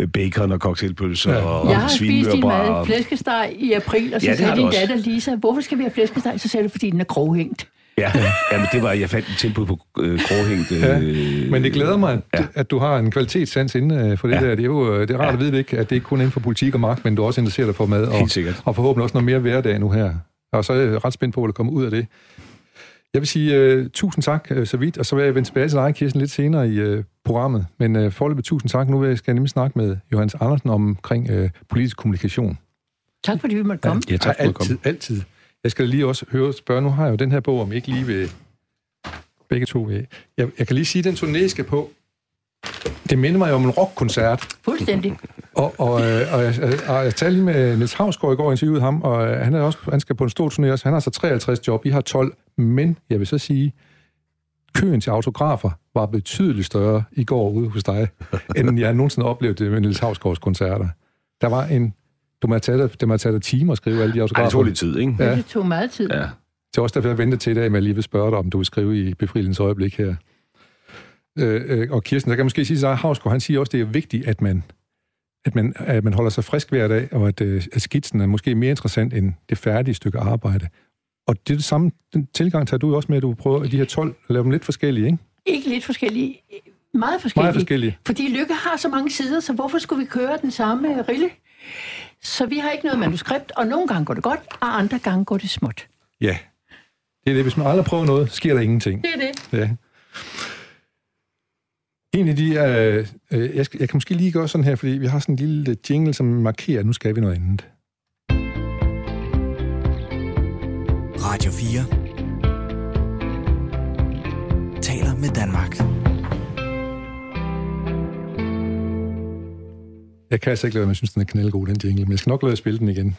øh, bacon og cocktailpølser Ja. og Jeg har spist din mad, flæskesteg, i april, og så Ja, det sagde din også. datter Lisa, hvorfor skal vi have flæskesteg? Så sagde du, fordi den er kroghængt. Ja, jamen, det var, jeg fandt et tilbud på øh, kroghængt. Øh, Ja, Men det glæder mig, at, ja. At du har en kvalitetssans inde øh, for det ja. Der. Det er jo øh, det er rart ja. at vide, det ikke, at det ikke kun er inden for politik og magt, men du også interesserer dig for mad. Og, Helt sikkert. Og forhåbentlig også noget mere hverdag nu her. Og så er jeg ret spændt på, hvad der kommer ud af det. Jeg vil sige uh, tusind tak uh, så vidt, og så vil jeg vende tilbage til dig, Kirsten, lidt senere i uh, programmet. Men uh, foreløbig tusind tak. Nu vil jeg, skal jeg nemlig snakke med Johannes Andersen omkring uh, politisk kommunikation. Tak fordi vi måtte komme. Ja, tak for at komme. altid, altid. Jeg skal lige også høre spørge, nu har jeg jo den her bog, om I ikke lige vil begge to vil. Jeg, jeg kan lige sige, den turné skal på. Det minder mig om en rockkoncert. Fuldstændig. Og, og, øh, og, jeg, og jeg talte lige med Niels Havsgaard i går og interviewede ham, og øh, han, er også, han skal på en stor turné også. Han har så 53 job, I har 12. Men jeg vil så sige, køen til autografer var betydeligt større i går ude hos dig, end jeg nogensinde oplevede det med Niels Havsgaards koncerter. Der var en... Du må have taget dig, det må have taget dig timer at skrive alle de Ej, autografer. det tog lidt tid, ikke? Ja. Det tog meget tid. Ja. Det er også derfor, jeg venter til i dag med at lige vil spørge dig, om du vil skrive i befrielsens øjeblik her. Øh, øh, og Kirsten, der kan måske sige sig, Havsgaard, han siger også, det er vigtigt, at man, at man, at man holder sig frisk hver dag, og at, øh, at skitsen er måske mere interessant end det færdige stykke arbejde. Og det er det samme, den tilgang tager du også med, at du prøver de her 12, at lave dem lidt forskellige, ikke? Ikke lidt forskellige, meget forskellige. Meget forskellige. Fordi Lykke har så mange sider, så hvorfor skulle vi køre den samme rille? Så vi har ikke noget manuskript, og nogle gange går det godt, og andre gange går det småt. Ja. Det er det. Hvis man aldrig prøver noget, sker der ingenting. Det er det. Ja. En af de, øh, øh, jeg, skal, jeg kan måske lige gøre sådan her, fordi vi har sådan en lille jingle, som markerer, at nu skal vi noget andet. Radio 4 taler med Danmark. Jeg kan altså ikke lade være at jeg synes, den er knaldgod, den jingle, men jeg skal nok lade spille den igen.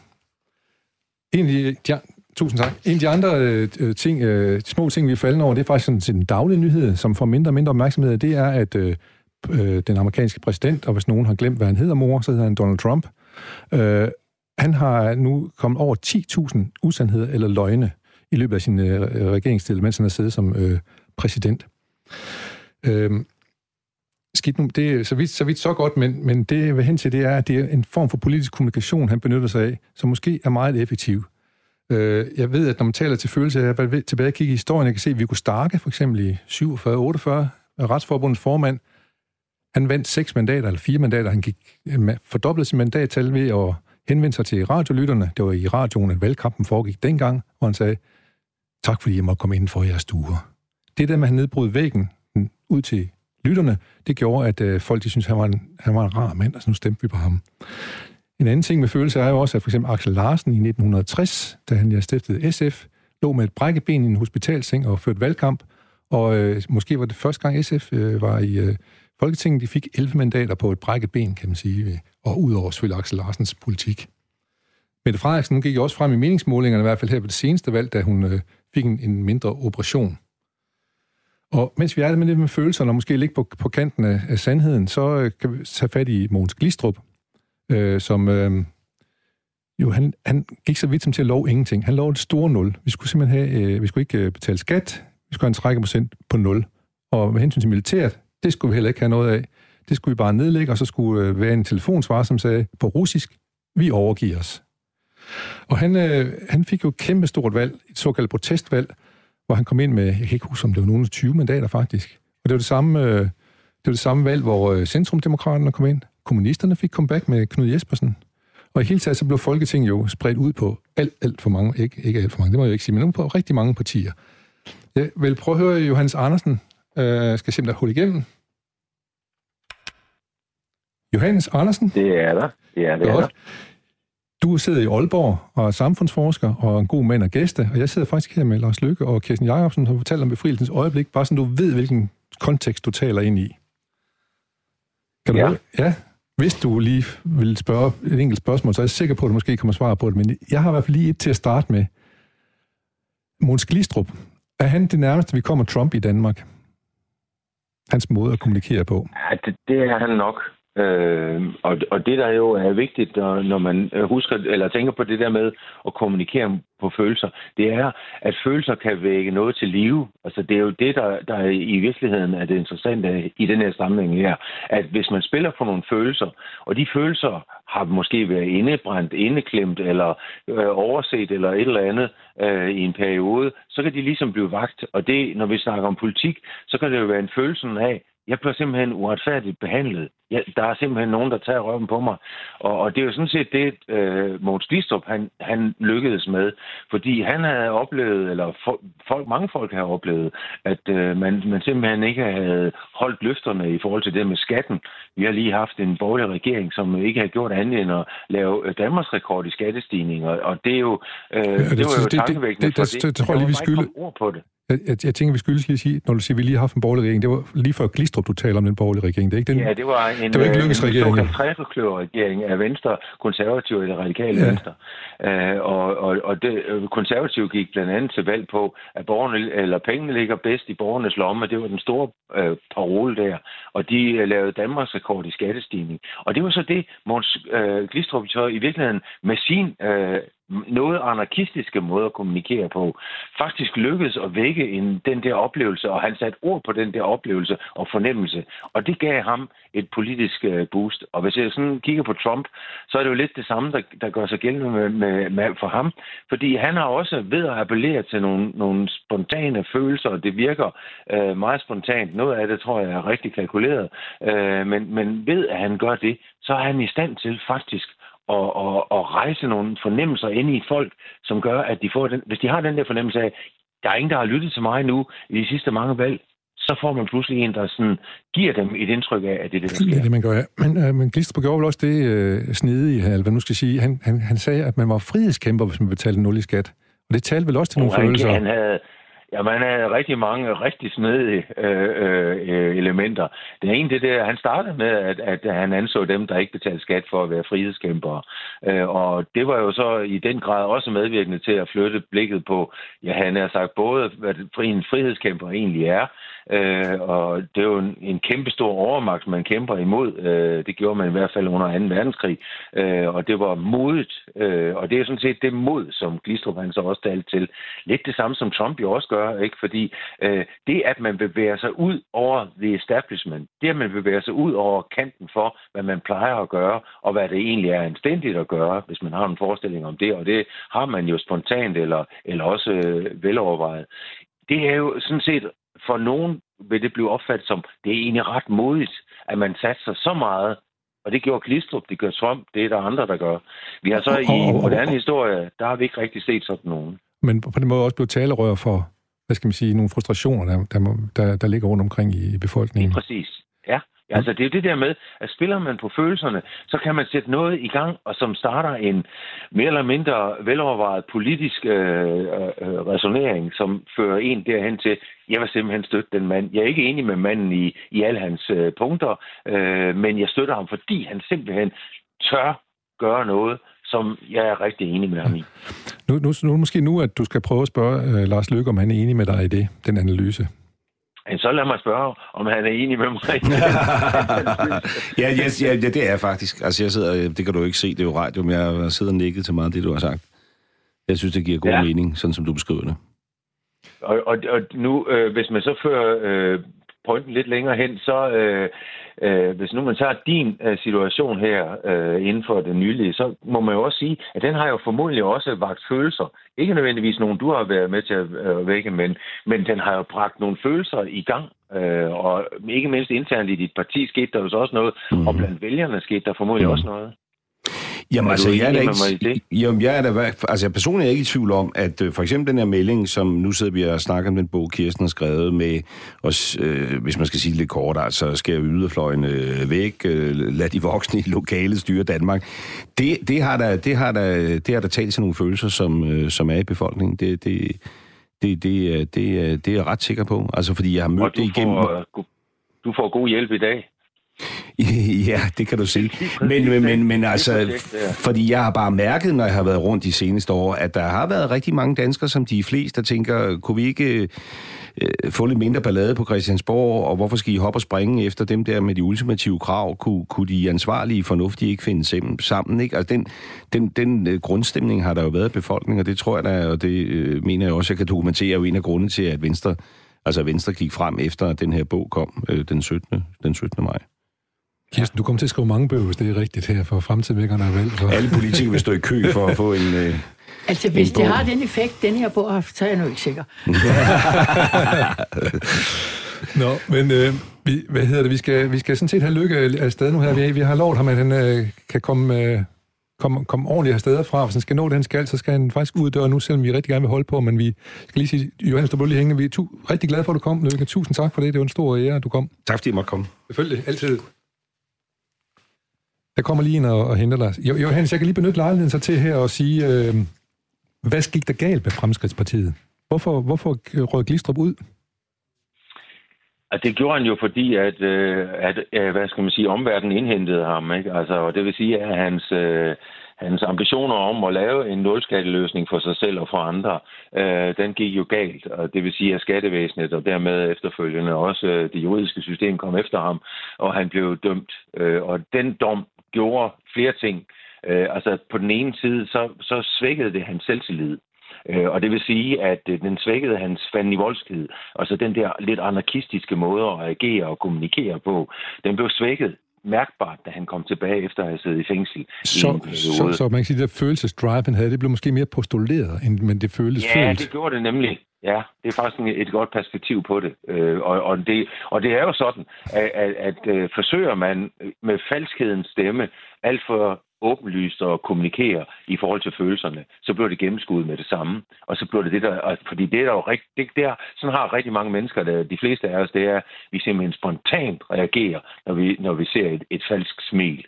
En af de, de, tusind tak. En af de andre øh, øh, ting, øh, de små ting, vi er faldet over, det er faktisk sådan, sådan en daglig nyhed, som får mindre og mindre opmærksomhed, det er, at øh, øh, den amerikanske præsident, og hvis nogen har glemt, hvad han hedder mor, så hedder han Donald Trump. Øh, han har nu kommet over 10.000 usandheder eller løgne i løbet af sin øh, regeringstid, mens han har siddet som øh, præsident. Øh, skidt nu, det er så vidt, så vidt så godt, men, men det jeg vil hen til, det er, at det er en form for politisk kommunikation, han benytter sig af, som måske er meget effektiv. Øh, jeg ved, at når man taler til følelse, jeg har tilbage og kigge i historien, jeg kan se, at Viggo Starke, for eksempel i 47-48, retsforbundets formand, han vandt seks mandater, eller fire mandater. Han gik øh, fordoblede sin mandattal ved at henvende sig til radiolytterne. Det var i radioen, at valgkampen foregik dengang, hvor han sagde, tak fordi jeg måtte komme ind for jeres stuer. Det der med, at han nedbrød væggen mm, ud til lytterne, det gjorde, at øh, folk de synes, han var, en, han var en rar mand, og så nu stemte vi på ham. En anden ting med følelse er jo også, at for eksempel Axel Larsen i 1960, da han ja stiftede SF, lå med et brækkeben i en hospitalseng og førte valgkamp, og øh, måske var det første gang SF øh, var i øh, Folketinget, de fik 11 mandater på et brækket ben, kan man sige, og udover selvfølgelig Axel Larsens politik. Mette Frederiksen gik også frem i meningsmålingerne, i hvert fald her på det seneste valg, da hun øh, fik en, en mindre operation. Og mens vi er med det med følelserne, og måske ligge på, på kanten af, af sandheden, så øh, kan vi tage fat i Mogens Glistrup, øh, som øh, jo, han, han gik så vidt som til at love ingenting. Han lovede et store nul. Vi skulle simpelthen have, øh, vi skulle ikke øh, betale skat, vi skulle have en trækkeprocent på nul. Og med hensyn til militæret, det skulle vi heller ikke have noget af. Det skulle vi bare nedlægge, og så skulle øh, være en telefonsvar, som sagde på russisk, vi overgiver os. Og han, øh, han fik jo et kæmpe stort valg, et såkaldt protestvalg, hvor han kom ind med, jeg kan ikke huske, om det var nogen 20 mandater faktisk. Og det var det samme, øh, det var det samme valg, hvor øh, Centrumdemokraterne kom ind. Kommunisterne fik comeback med Knud Jespersen. Og i hele taget så blev Folketinget jo spredt ud på alt, alt for mange, ikke, ikke alt for mange, det må jeg ikke sige, men på rigtig mange partier. Jeg vil prøve at høre Johannes Andersen, øh, skal simpelthen holde igennem. Johannes Andersen? Det er der. Det er, det er der. Du sidder i Aalborg og er samfundsforsker og en god mand og gæste, og jeg sidder faktisk her med Lars Lykke og Kirsten Jacobsen, som fortæller om befrielsens øjeblik, bare så du ved, hvilken kontekst du taler ind i. Kan du ja. ja. Hvis du lige vil spørge et enkelt spørgsmål, så er jeg sikker på, at du måske kommer svar på det, men jeg har i hvert fald lige et til at starte med. Måns Glistrup, er han det nærmeste, vi kommer Trump i Danmark? Hans måde at kommunikere på? Ja, det, det er han nok. Øh, og, og det, der jo er vigtigt, når man øh, husker eller tænker på det der med at kommunikere på følelser, det er, at følelser kan vække noget til live. Altså, det er jo det, der, der i virkeligheden er det interessante i den her sammenhæng her. At hvis man spiller på nogle følelser, og de følelser har måske været indebrændt, indeklemt eller øh, overset eller et eller andet øh, i en periode, så kan de ligesom blive vagt. Og det, når vi snakker om politik, så kan det jo være en følelse af, jeg bliver simpelthen uretfærdigt behandlet. Ja, der er simpelthen nogen, der tager røven på mig. Og, og det er jo sådan set det, øh, Mogens Glistrup, han, han lykkedes med. Fordi han havde oplevet, eller for, folk, mange folk har oplevet, at øh, man, man simpelthen ikke havde holdt løfterne i forhold til det med skatten. Vi har lige haft en borgerlig regering, som ikke har gjort andet end at lave øh, Danmarks rekord i skattestigninger. Og det er jo, øh, ja, det, det var jo det, tankevækkende, det, det, det, det, det, det, tror jeg lige, vi skylder. ord på det. Jeg, jeg, jeg tænker, vi skyldes lige sige, når du siger, at vi lige har haft en borgerlig regering, det var lige før Glistrup, du taler om den borgerlige regering. Det er ikke den, ja, det var en, det var ikke Lykkes regering. En regering af Venstre, Konservative eller Radikale ja. Venstre. Uh, og og, og det, konservative gik blandt andet til valg på, at borgerne, eller pengene ligger bedst i borgernes lomme. Det var den store uh, parole der. Og de uh, lavede Danmarks rekord i skattestigning. Og det var så det, Måns uh, Glistrup så i virkeligheden med sin uh, noget anarkistiske måde at kommunikere på, faktisk lykkedes at vække en, den der oplevelse, og han satte ord på den der oplevelse og fornemmelse. Og det gav ham et politisk øh, boost. Og hvis jeg sådan kigger på Trump, så er det jo lidt det samme, der, der gør sig gældende med, med, med, for ham. Fordi han har også ved at appellere til nogle, nogle spontane følelser, og det virker øh, meget spontant. Noget af det tror jeg er rigtig kalkuleret. Øh, men, men ved at han gør det, så er han i stand til faktisk og, og, og rejse nogle fornemmelser ind i folk, som gør, at de får den, hvis de har den der fornemmelse af, der er ingen, der har lyttet til mig nu i de sidste mange valg, så får man pludselig en, der sådan giver dem et indtryk af, at det er det, der sker. Det er det, man gør, ja. Men, øh, men Glistrup gjorde vel også det øh, snedige, eller hvad nu skal sige. Han, han, han sagde, at man var frihedskæmper, hvis man betalte nul i skat. Og det talte vel også til nogle han, følelser? Han havde, Ja, man er rigtig mange rigtig snedige øh, øh, elementer. Det er en det der, han startede med, at, at han anså dem, der ikke betalte skat for at være frihedskæmpere. Øh, og det var jo så i den grad også medvirkende til at flytte blikket på, ja, han har sagt både, hvad en frihedskæmper egentlig er, øh, og det er jo en, en kæmpe stor overmagt, man kæmper imod. Øh, det gjorde man i hvert fald under 2. verdenskrig, øh, og det var modigt, øh, og det er sådan set det mod, som Glistrup han så også talte til. Lidt det samme, som Trump jo også gør, ikke? fordi øh, det, at man bevæger sig ud over the establishment, det, at man bevæger sig ud over kanten for, hvad man plejer at gøre, og hvad det egentlig er anstændigt at gøre, hvis man har en forestilling om det, og det har man jo spontant eller, eller også øh, velovervejet. Det er jo sådan set, for nogen vil det blive opfattet som, det er egentlig ret modigt, at man satser så meget og det gjorde Klistrup, det gør Trump, det er der andre, der gør. Vi har så i moderne historie, der har vi ikke rigtig set sådan nogen. Men på den måde også blevet talerør for, hvad skal man sige, nogle frustrationer, der, der, der, der ligger rundt omkring i befolkningen. Det er præcis. Ja, Ja, altså det er det der med, at spiller man på følelserne, så kan man sætte noget i gang, og som starter en mere eller mindre velovervejet politisk øh, øh, resonering, som fører en derhen til, jeg vil simpelthen støtte den mand. Jeg er ikke enig med manden i, i alle hans øh, punkter, øh, men jeg støtter ham, fordi han simpelthen tør gøre noget, som jeg er rigtig enig med ham i. Nu, nu, nu måske nu, at du skal prøve at spørge øh, Lars Løkke, om han er enig med dig i det, den analyse. Så lad mig spørge, om han er enig med mig. ja, ja, ja, det er jeg faktisk. Altså, jeg sidder, det kan du ikke se, det er jo radio, men jeg sidder nikket til meget af det, du har sagt. Jeg synes, det giver god ja. mening, sådan som du beskriver det. Og, og, og nu, øh, hvis man så fører øh, pointen lidt længere hen, så øh, øh, hvis nu man tager din øh, situation her øh, inden for det nylige, så må man jo også sige, at den har jo formodentlig også vagt følelser. Ikke nødvendigvis nogen, du har været med til at øh, vække, men, men den har jo bragt nogle følelser i gang. Øh, og ikke mindst internt i dit parti skete der jo så også noget, mm. og blandt vælgerne skete der formodentlig mm. også noget. Jamen, altså, jeg er, da ikke, jamen, jeg er da, altså, personligt er jeg ikke i tvivl om, at øh, for eksempel den her melding, som nu sidder vi og snakker om den bog, Kirsten har skrevet med, os, øh, hvis man skal sige det lidt kort, altså skal yderfløjene væk, øh, lad de voksne i lokale styre Danmark. Det, det, har der, det, har der, det har der talt til nogle følelser, som, øh, som er i befolkningen. Det, det, det, det, det, det er jeg ret sikker på. Altså, fordi jeg har mødt det igennem... Får, du får god hjælp i dag. Ja, det kan du sige. Men, men, men, men altså, fordi jeg har bare mærket, når jeg har været rundt de seneste år, at der har været rigtig mange danskere, som de fleste, der tænker, kunne vi ikke øh, få lidt mindre ballade på Christiansborg, og hvorfor skal I hoppe og springe efter dem der med de ultimative krav? Kunne, kunne de ansvarlige fornuftige ikke finde sammen? Ikke? Altså, den, den, den øh, grundstemning har der jo været i befolkningen, og det tror jeg da, og det øh, mener jeg også, jeg kan dokumentere, er jo en af grundene til, at Venstre, altså Venstre gik frem efter, at den her bog kom øh, den, 17. den 17. maj. Kirsten, du kommer til at skrive mange bøger, hvis det er rigtigt her, for fremtidsvækkerne er valgt. Så. Alle politikere vil stå i kø for at få en... Øh, altså, hvis en det har den effekt, den her bog har så er jeg nu ikke sikker. Nå, men øh, vi, hvad hedder det? Vi skal, vi skal sådan set have lykke afsted nu her. Vi, vi har lovet ham, at han øh, kan komme, øh, komme, komme ordentligt afsted fra. Hvis han skal nå det, han skal, så skal han faktisk ud af døren nu, selvom vi rigtig gerne vil holde på. Men vi skal lige sige, Johannes, du lige hængende. Vi er tu, rigtig glade for, at du kom, Lykke. Tusind tak for det. Det var en stor ære, at du kom. Tak fordi jeg måtte komme. Selvfølgelig, altid. Jeg kommer lige ind og, og henter dig. Jo, Johannes, jeg kan lige benytte lejligheden så til her og sige, øh, hvad gik der galt med Fremskridtspartiet? Hvorfor, hvorfor rød Glistrup ud? Altså, det gjorde han jo, fordi at, øh, at øh, hvad skal man sige, omverdenen indhentede ham. Ikke? Altså, og det vil sige, at hans, øh, hans ambitioner om at lave en nulskatteløsning for sig selv og for andre, øh, den gik jo galt. Og det vil sige, at skattevæsenet og dermed efterfølgende også øh, det juridiske system kom efter ham, og han blev dømt. Øh, og den dom gjorde flere ting. Øh, altså på den ene side, så, så svækkede det hans selvtillid. Øh, og det vil sige, at øh, den svækkede hans fandenivoldskhed. Altså den der lidt anarkistiske måde at agere og kommunikere på, den blev svækket mærkbart, da han kom tilbage efter at have siddet i fængsel. Så, i så, så man kan sige, at det følelsesdrive, han havde, det blev måske mere postuleret, end, men det føltes Ja, følt. det gjorde det nemlig. Ja, det er faktisk et godt perspektiv på det. Øh, og, og, det og det er jo sådan, at, at, at øh, forsøger man med falskhedens stemme alt for åbenlyst og kommunikere i forhold til følelserne, så bliver det gennemskuddet med det samme. Og så bliver det det der, fordi det er der jo rigtig, det der, sådan har rigtig mange mennesker, der, de fleste af os, det er, at vi simpelthen spontant reagerer, når vi, når vi ser et, et falsk smil.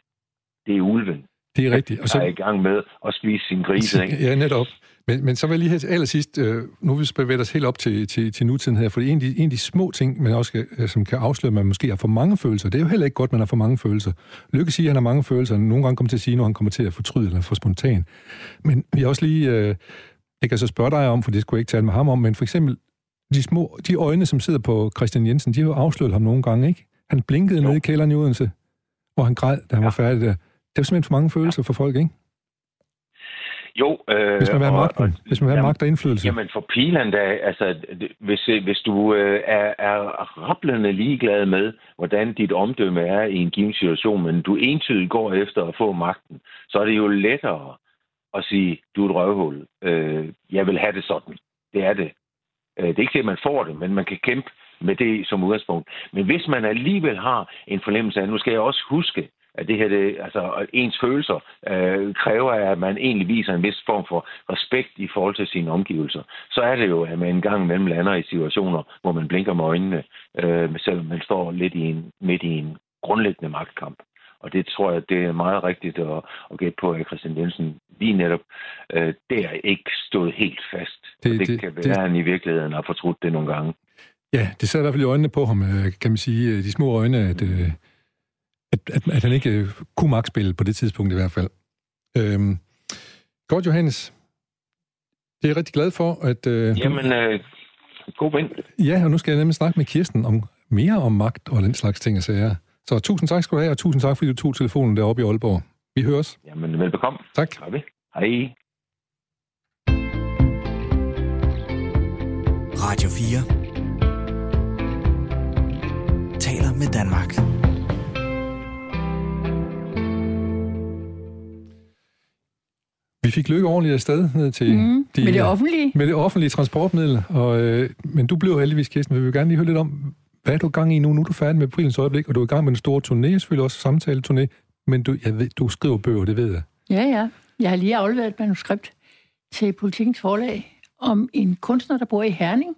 Det er ulven. Det er rigtigt. Og så er i gang med at spise sin grise, ikke? Ja, netop. Men, men så vil jeg lige her til allersidst, øh, nu vil vi bevæge os helt op til, til, til nutiden her, for en af, de, en af de små ting, man også kan, øh, som kan afsløre, at man måske har for mange følelser, det er jo heller ikke godt, man har for mange følelser. Lykke siger, at han har mange følelser, nogle gange kommer til at sige, når han kommer til at fortryde eller for spontan. Men vi har også lige, øh, jeg kan så spørge dig om, for det skulle jeg ikke tale med ham om, men for eksempel de, små, de øjne, som sidder på Christian Jensen, de har jo afsløret ham nogle gange, ikke? Han blinkede jo. ned i kælderen i Odense, og han græd, da han ja. var færdig der. Det er simpelthen for mange følelser ja. for folk, ikke? Jo. Øh, hvis man vil have magten. Og, hvis man vil have magt og indflydelse. Jamen for Pilan da, altså, hvis, hvis du øh, er, er rablende ligeglad med, hvordan dit omdømme er i en given situation, men du entydigt går efter at få magten, så er det jo lettere at sige, du er et røvhul. Øh, jeg vil have det sådan. Det er det. Øh, det er ikke det, man får det, men man kan kæmpe med det som udgangspunkt. Men hvis man alligevel har en fornemmelse af, nu skal jeg også huske, at det her, det, altså ens følelser øh, kræver, at man egentlig viser en vis form for respekt i forhold til sine omgivelser. Så er det jo, at man en gang imellem lander i situationer, hvor man blinker med øjnene, øh, selvom man står lidt i en, midt i en grundlæggende magtkamp. Og det tror jeg, det er meget rigtigt at, at gætte på, at Christian Jensen lige netop øh, der ikke stået helt fast. Det, det, det kan være, det, at han i virkeligheden har fortrudt det nogle gange. Ja, det sad i hvert fald i øjnene på ham, øh, kan man sige, de små øjne, at, øh, at, at, at han ikke øh, kunne magtspille på det tidspunkt i hvert fald. Øhm, godt, Johannes. Det er jeg rigtig glad for, at... Øh, Jamen, øh, god vind. Ja, og nu skal jeg nemlig snakke med Kirsten om mere om magt og den slags ting og sager. Så tusind tak skal du have, og tusind tak, fordi du tog telefonen deroppe i Aalborg. Vi høres. Jamen, velbekomme. Tak. Hej. Hej. Radio 4 taler med Danmark. Vi fik lykke ordentligt afsted ned til... Mm, de, med det offentlige. Med det offentlige transportmiddel. Og, øh, men du blev heldigvis, Kirsten. Vi vil gerne lige høre lidt om, hvad er du gang i nu? Nu er du færdig med Brilens Øjeblik, og du er i gang med en stor turné, selvfølgelig også samtale-turné. Men du, jeg ved, du skriver bøger, det ved jeg. Ja, ja. Jeg har lige afleveret et manuskript til Politikens Forlag om en kunstner, der bor i Herning.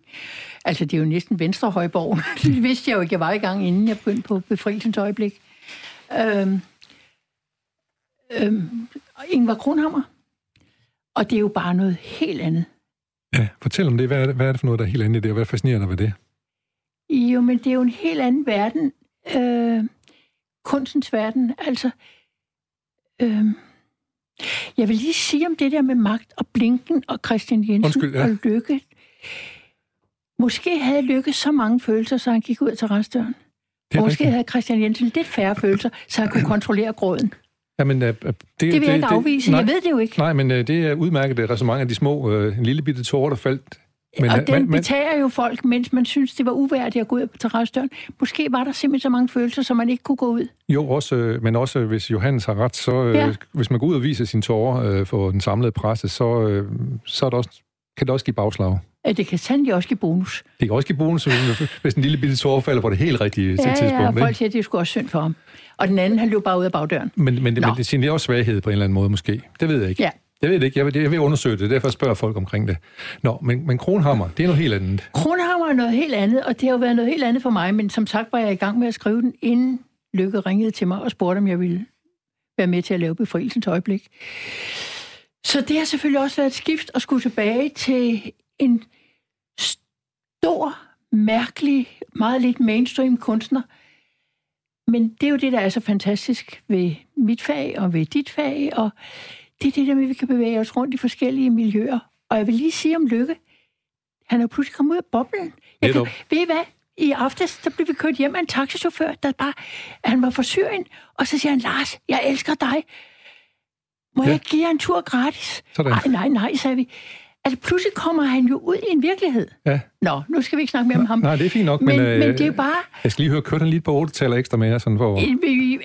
Altså, det er jo næsten Venstre Højborg. det vidste jeg jo ikke, jeg var i gang, inden jeg begyndte på Befrielsens Øjeblik. Øhm, øhm, Ingvar Kronhammer. Og det er jo bare noget helt andet. Ja, fortæl om det. Hvad er det, hvad er det for noget, der er helt andet i det, og hvad fascinerer dig ved det? Jo, men det er jo en helt anden verden. Øh, kunstens verden. Altså, øh, jeg vil lige sige om det der med magt og Blinken og Christian Jensen Undskyld, ja. og Lykke. Måske havde Lykke så mange følelser, så han gik ud til. Og måske rigtigt. havde Christian Jensen lidt færre følelser, så han kunne kontrollere gråden. Jamen, uh, det, det vil jeg det, ikke afvise. Nej, jeg ved det jo ikke. Nej, men uh, det er udmærket resonemang af de små, uh, en lille bitte tårer, der faldt men, og den men, betager jo folk, mens man synes, det var uværdigt at gå ud på terrassedøren. Måske var der simpelthen så mange følelser, så man ikke kunne gå ud. Jo, også, men også hvis Johannes har ret, så ja. øh, hvis man går ud og viser sine tårer øh, for den samlede presse, så, øh, så er det også, kan det også give bagslag. Ja, det kan sandelig også give bonus. Det kan også give bonus, hvis en lille bitte tårer falder på det helt rigtige ja, tidspunkt. Ja, og folk siger, at det skulle også synd for ham. Og den anden, han løb bare ud af bagdøren. Men, men, men det signerer også svaghed på en eller anden måde, måske. Det ved jeg ikke. Ja. Jeg ved det ikke. Jeg vil, jeg vil undersøge det. Derfor spørger folk omkring det. Nå, men, men Kronhammer, det er noget helt andet. Kronhammer er noget helt andet, og det har jo været noget helt andet for mig. Men som sagt var jeg i gang med at skrive den, inden Lykke ringede til mig og spurgte, om jeg ville være med til at lave befrielsens øjeblik. Så det har selvfølgelig også været et skift at skulle tilbage til en stor, mærkelig, meget lidt mainstream kunstner. Men det er jo det, der er så fantastisk ved mit fag og ved dit fag, og det er det der med, at vi kan bevæge os rundt i forskellige miljøer. Og jeg vil lige sige om Lykke, han er pludselig kommet ud af boblen. Jeg kan, ved I hvad? I aftes, der blev vi kørt hjem af en taxichauffør, der bare, han var fra Syrien, og så siger han, Lars, jeg elsker dig. Må ja. jeg give jer en tur gratis? Sådan. Nej, nej, nej, sagde vi. Altså, pludselig kommer han jo ud i en virkelighed. Ja. Nå, nu skal vi ikke snakke mere om ham. Nej, det er fint nok, men... Men, øh, men det er bare... Jeg skal lige høre, kørte han lige på 8 taler ekstra med jer, sådan for...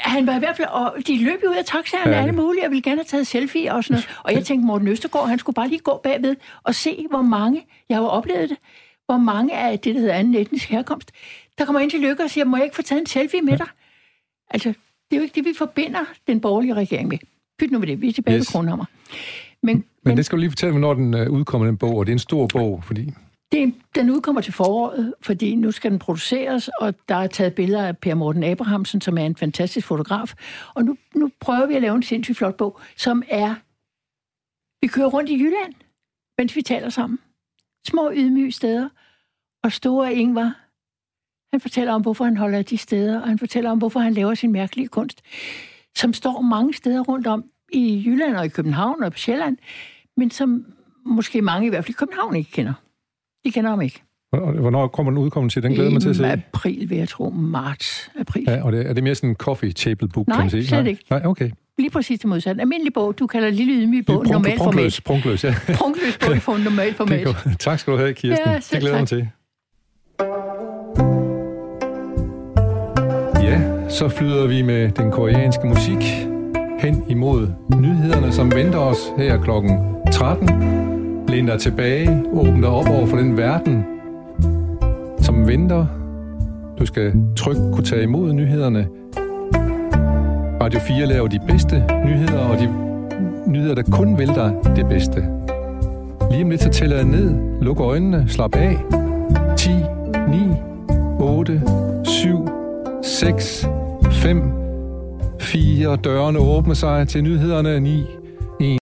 Han var i hvert fald... Og de løb jo ud af taxaerne ja. alle mulige, Jeg ville gerne have taget selfie og sådan noget. Og jeg tænkte, Morten Østergaard, han skulle bare lige gå bagved og se, hvor mange... Jeg har jo oplevet det. Hvor mange af det, der hedder anden etnisk herkomst, der kommer ind til Lykke og siger, må jeg ikke få taget en selfie med dig? Altså, det er jo ikke det, vi forbinder den borgerlige regering med. Pyt nu med det. Vi er tilbage yes. Kronhammer. Men, men, men det skal du lige fortælle mig, når den uh, udkommer, den bog, og det er en stor bog, fordi... Det, den udkommer til foråret, fordi nu skal den produceres, og der er taget billeder af Per Morten Abrahamsen, som er en fantastisk fotograf. Og nu, nu prøver vi at lave en sindssygt flot bog, som er... Vi kører rundt i Jylland, mens vi taler sammen. Små ydmyge steder, og store Ingvar, han fortæller om, hvorfor han holder de steder, og han fortæller om, hvorfor han laver sin mærkelige kunst, som står mange steder rundt om i Jylland og i København og på Sjælland, men som måske mange, i hvert fald i København, ikke kender. De kender ham ikke. Hvornår kommer den udkommet til? Den glæder mig til at se. april, vil jeg tro. Marts, april. Ja, og det, er det mere sådan en coffee table book, Nej, kan man sige? slet ikke. Nej, okay. Lige præcis det modsatte. Almindelig bog, du kalder lille ydmyg bog, Prunk- normalt prunkløs, format. prunkløs, ja. Prunkløs bog i form normalt format. tak skal du have, Kirsten. Ja, det glæder mig tak. til. Ja, så flyder vi med den koreanske musik hen imod nyhederne, som venter os her klokken 13. Læn dig tilbage, åbn dig op over for den verden, som venter. Du skal trygt kunne tage imod nyhederne. Radio 4 laver de bedste nyheder, og de nyheder, der kun vil det bedste. Lige om lidt, så tæller jeg ned. Luk øjnene. Slap af. 10, 9, 8, 7, 6, 5, 4. Dørene åbner sig til nyhederne. 9,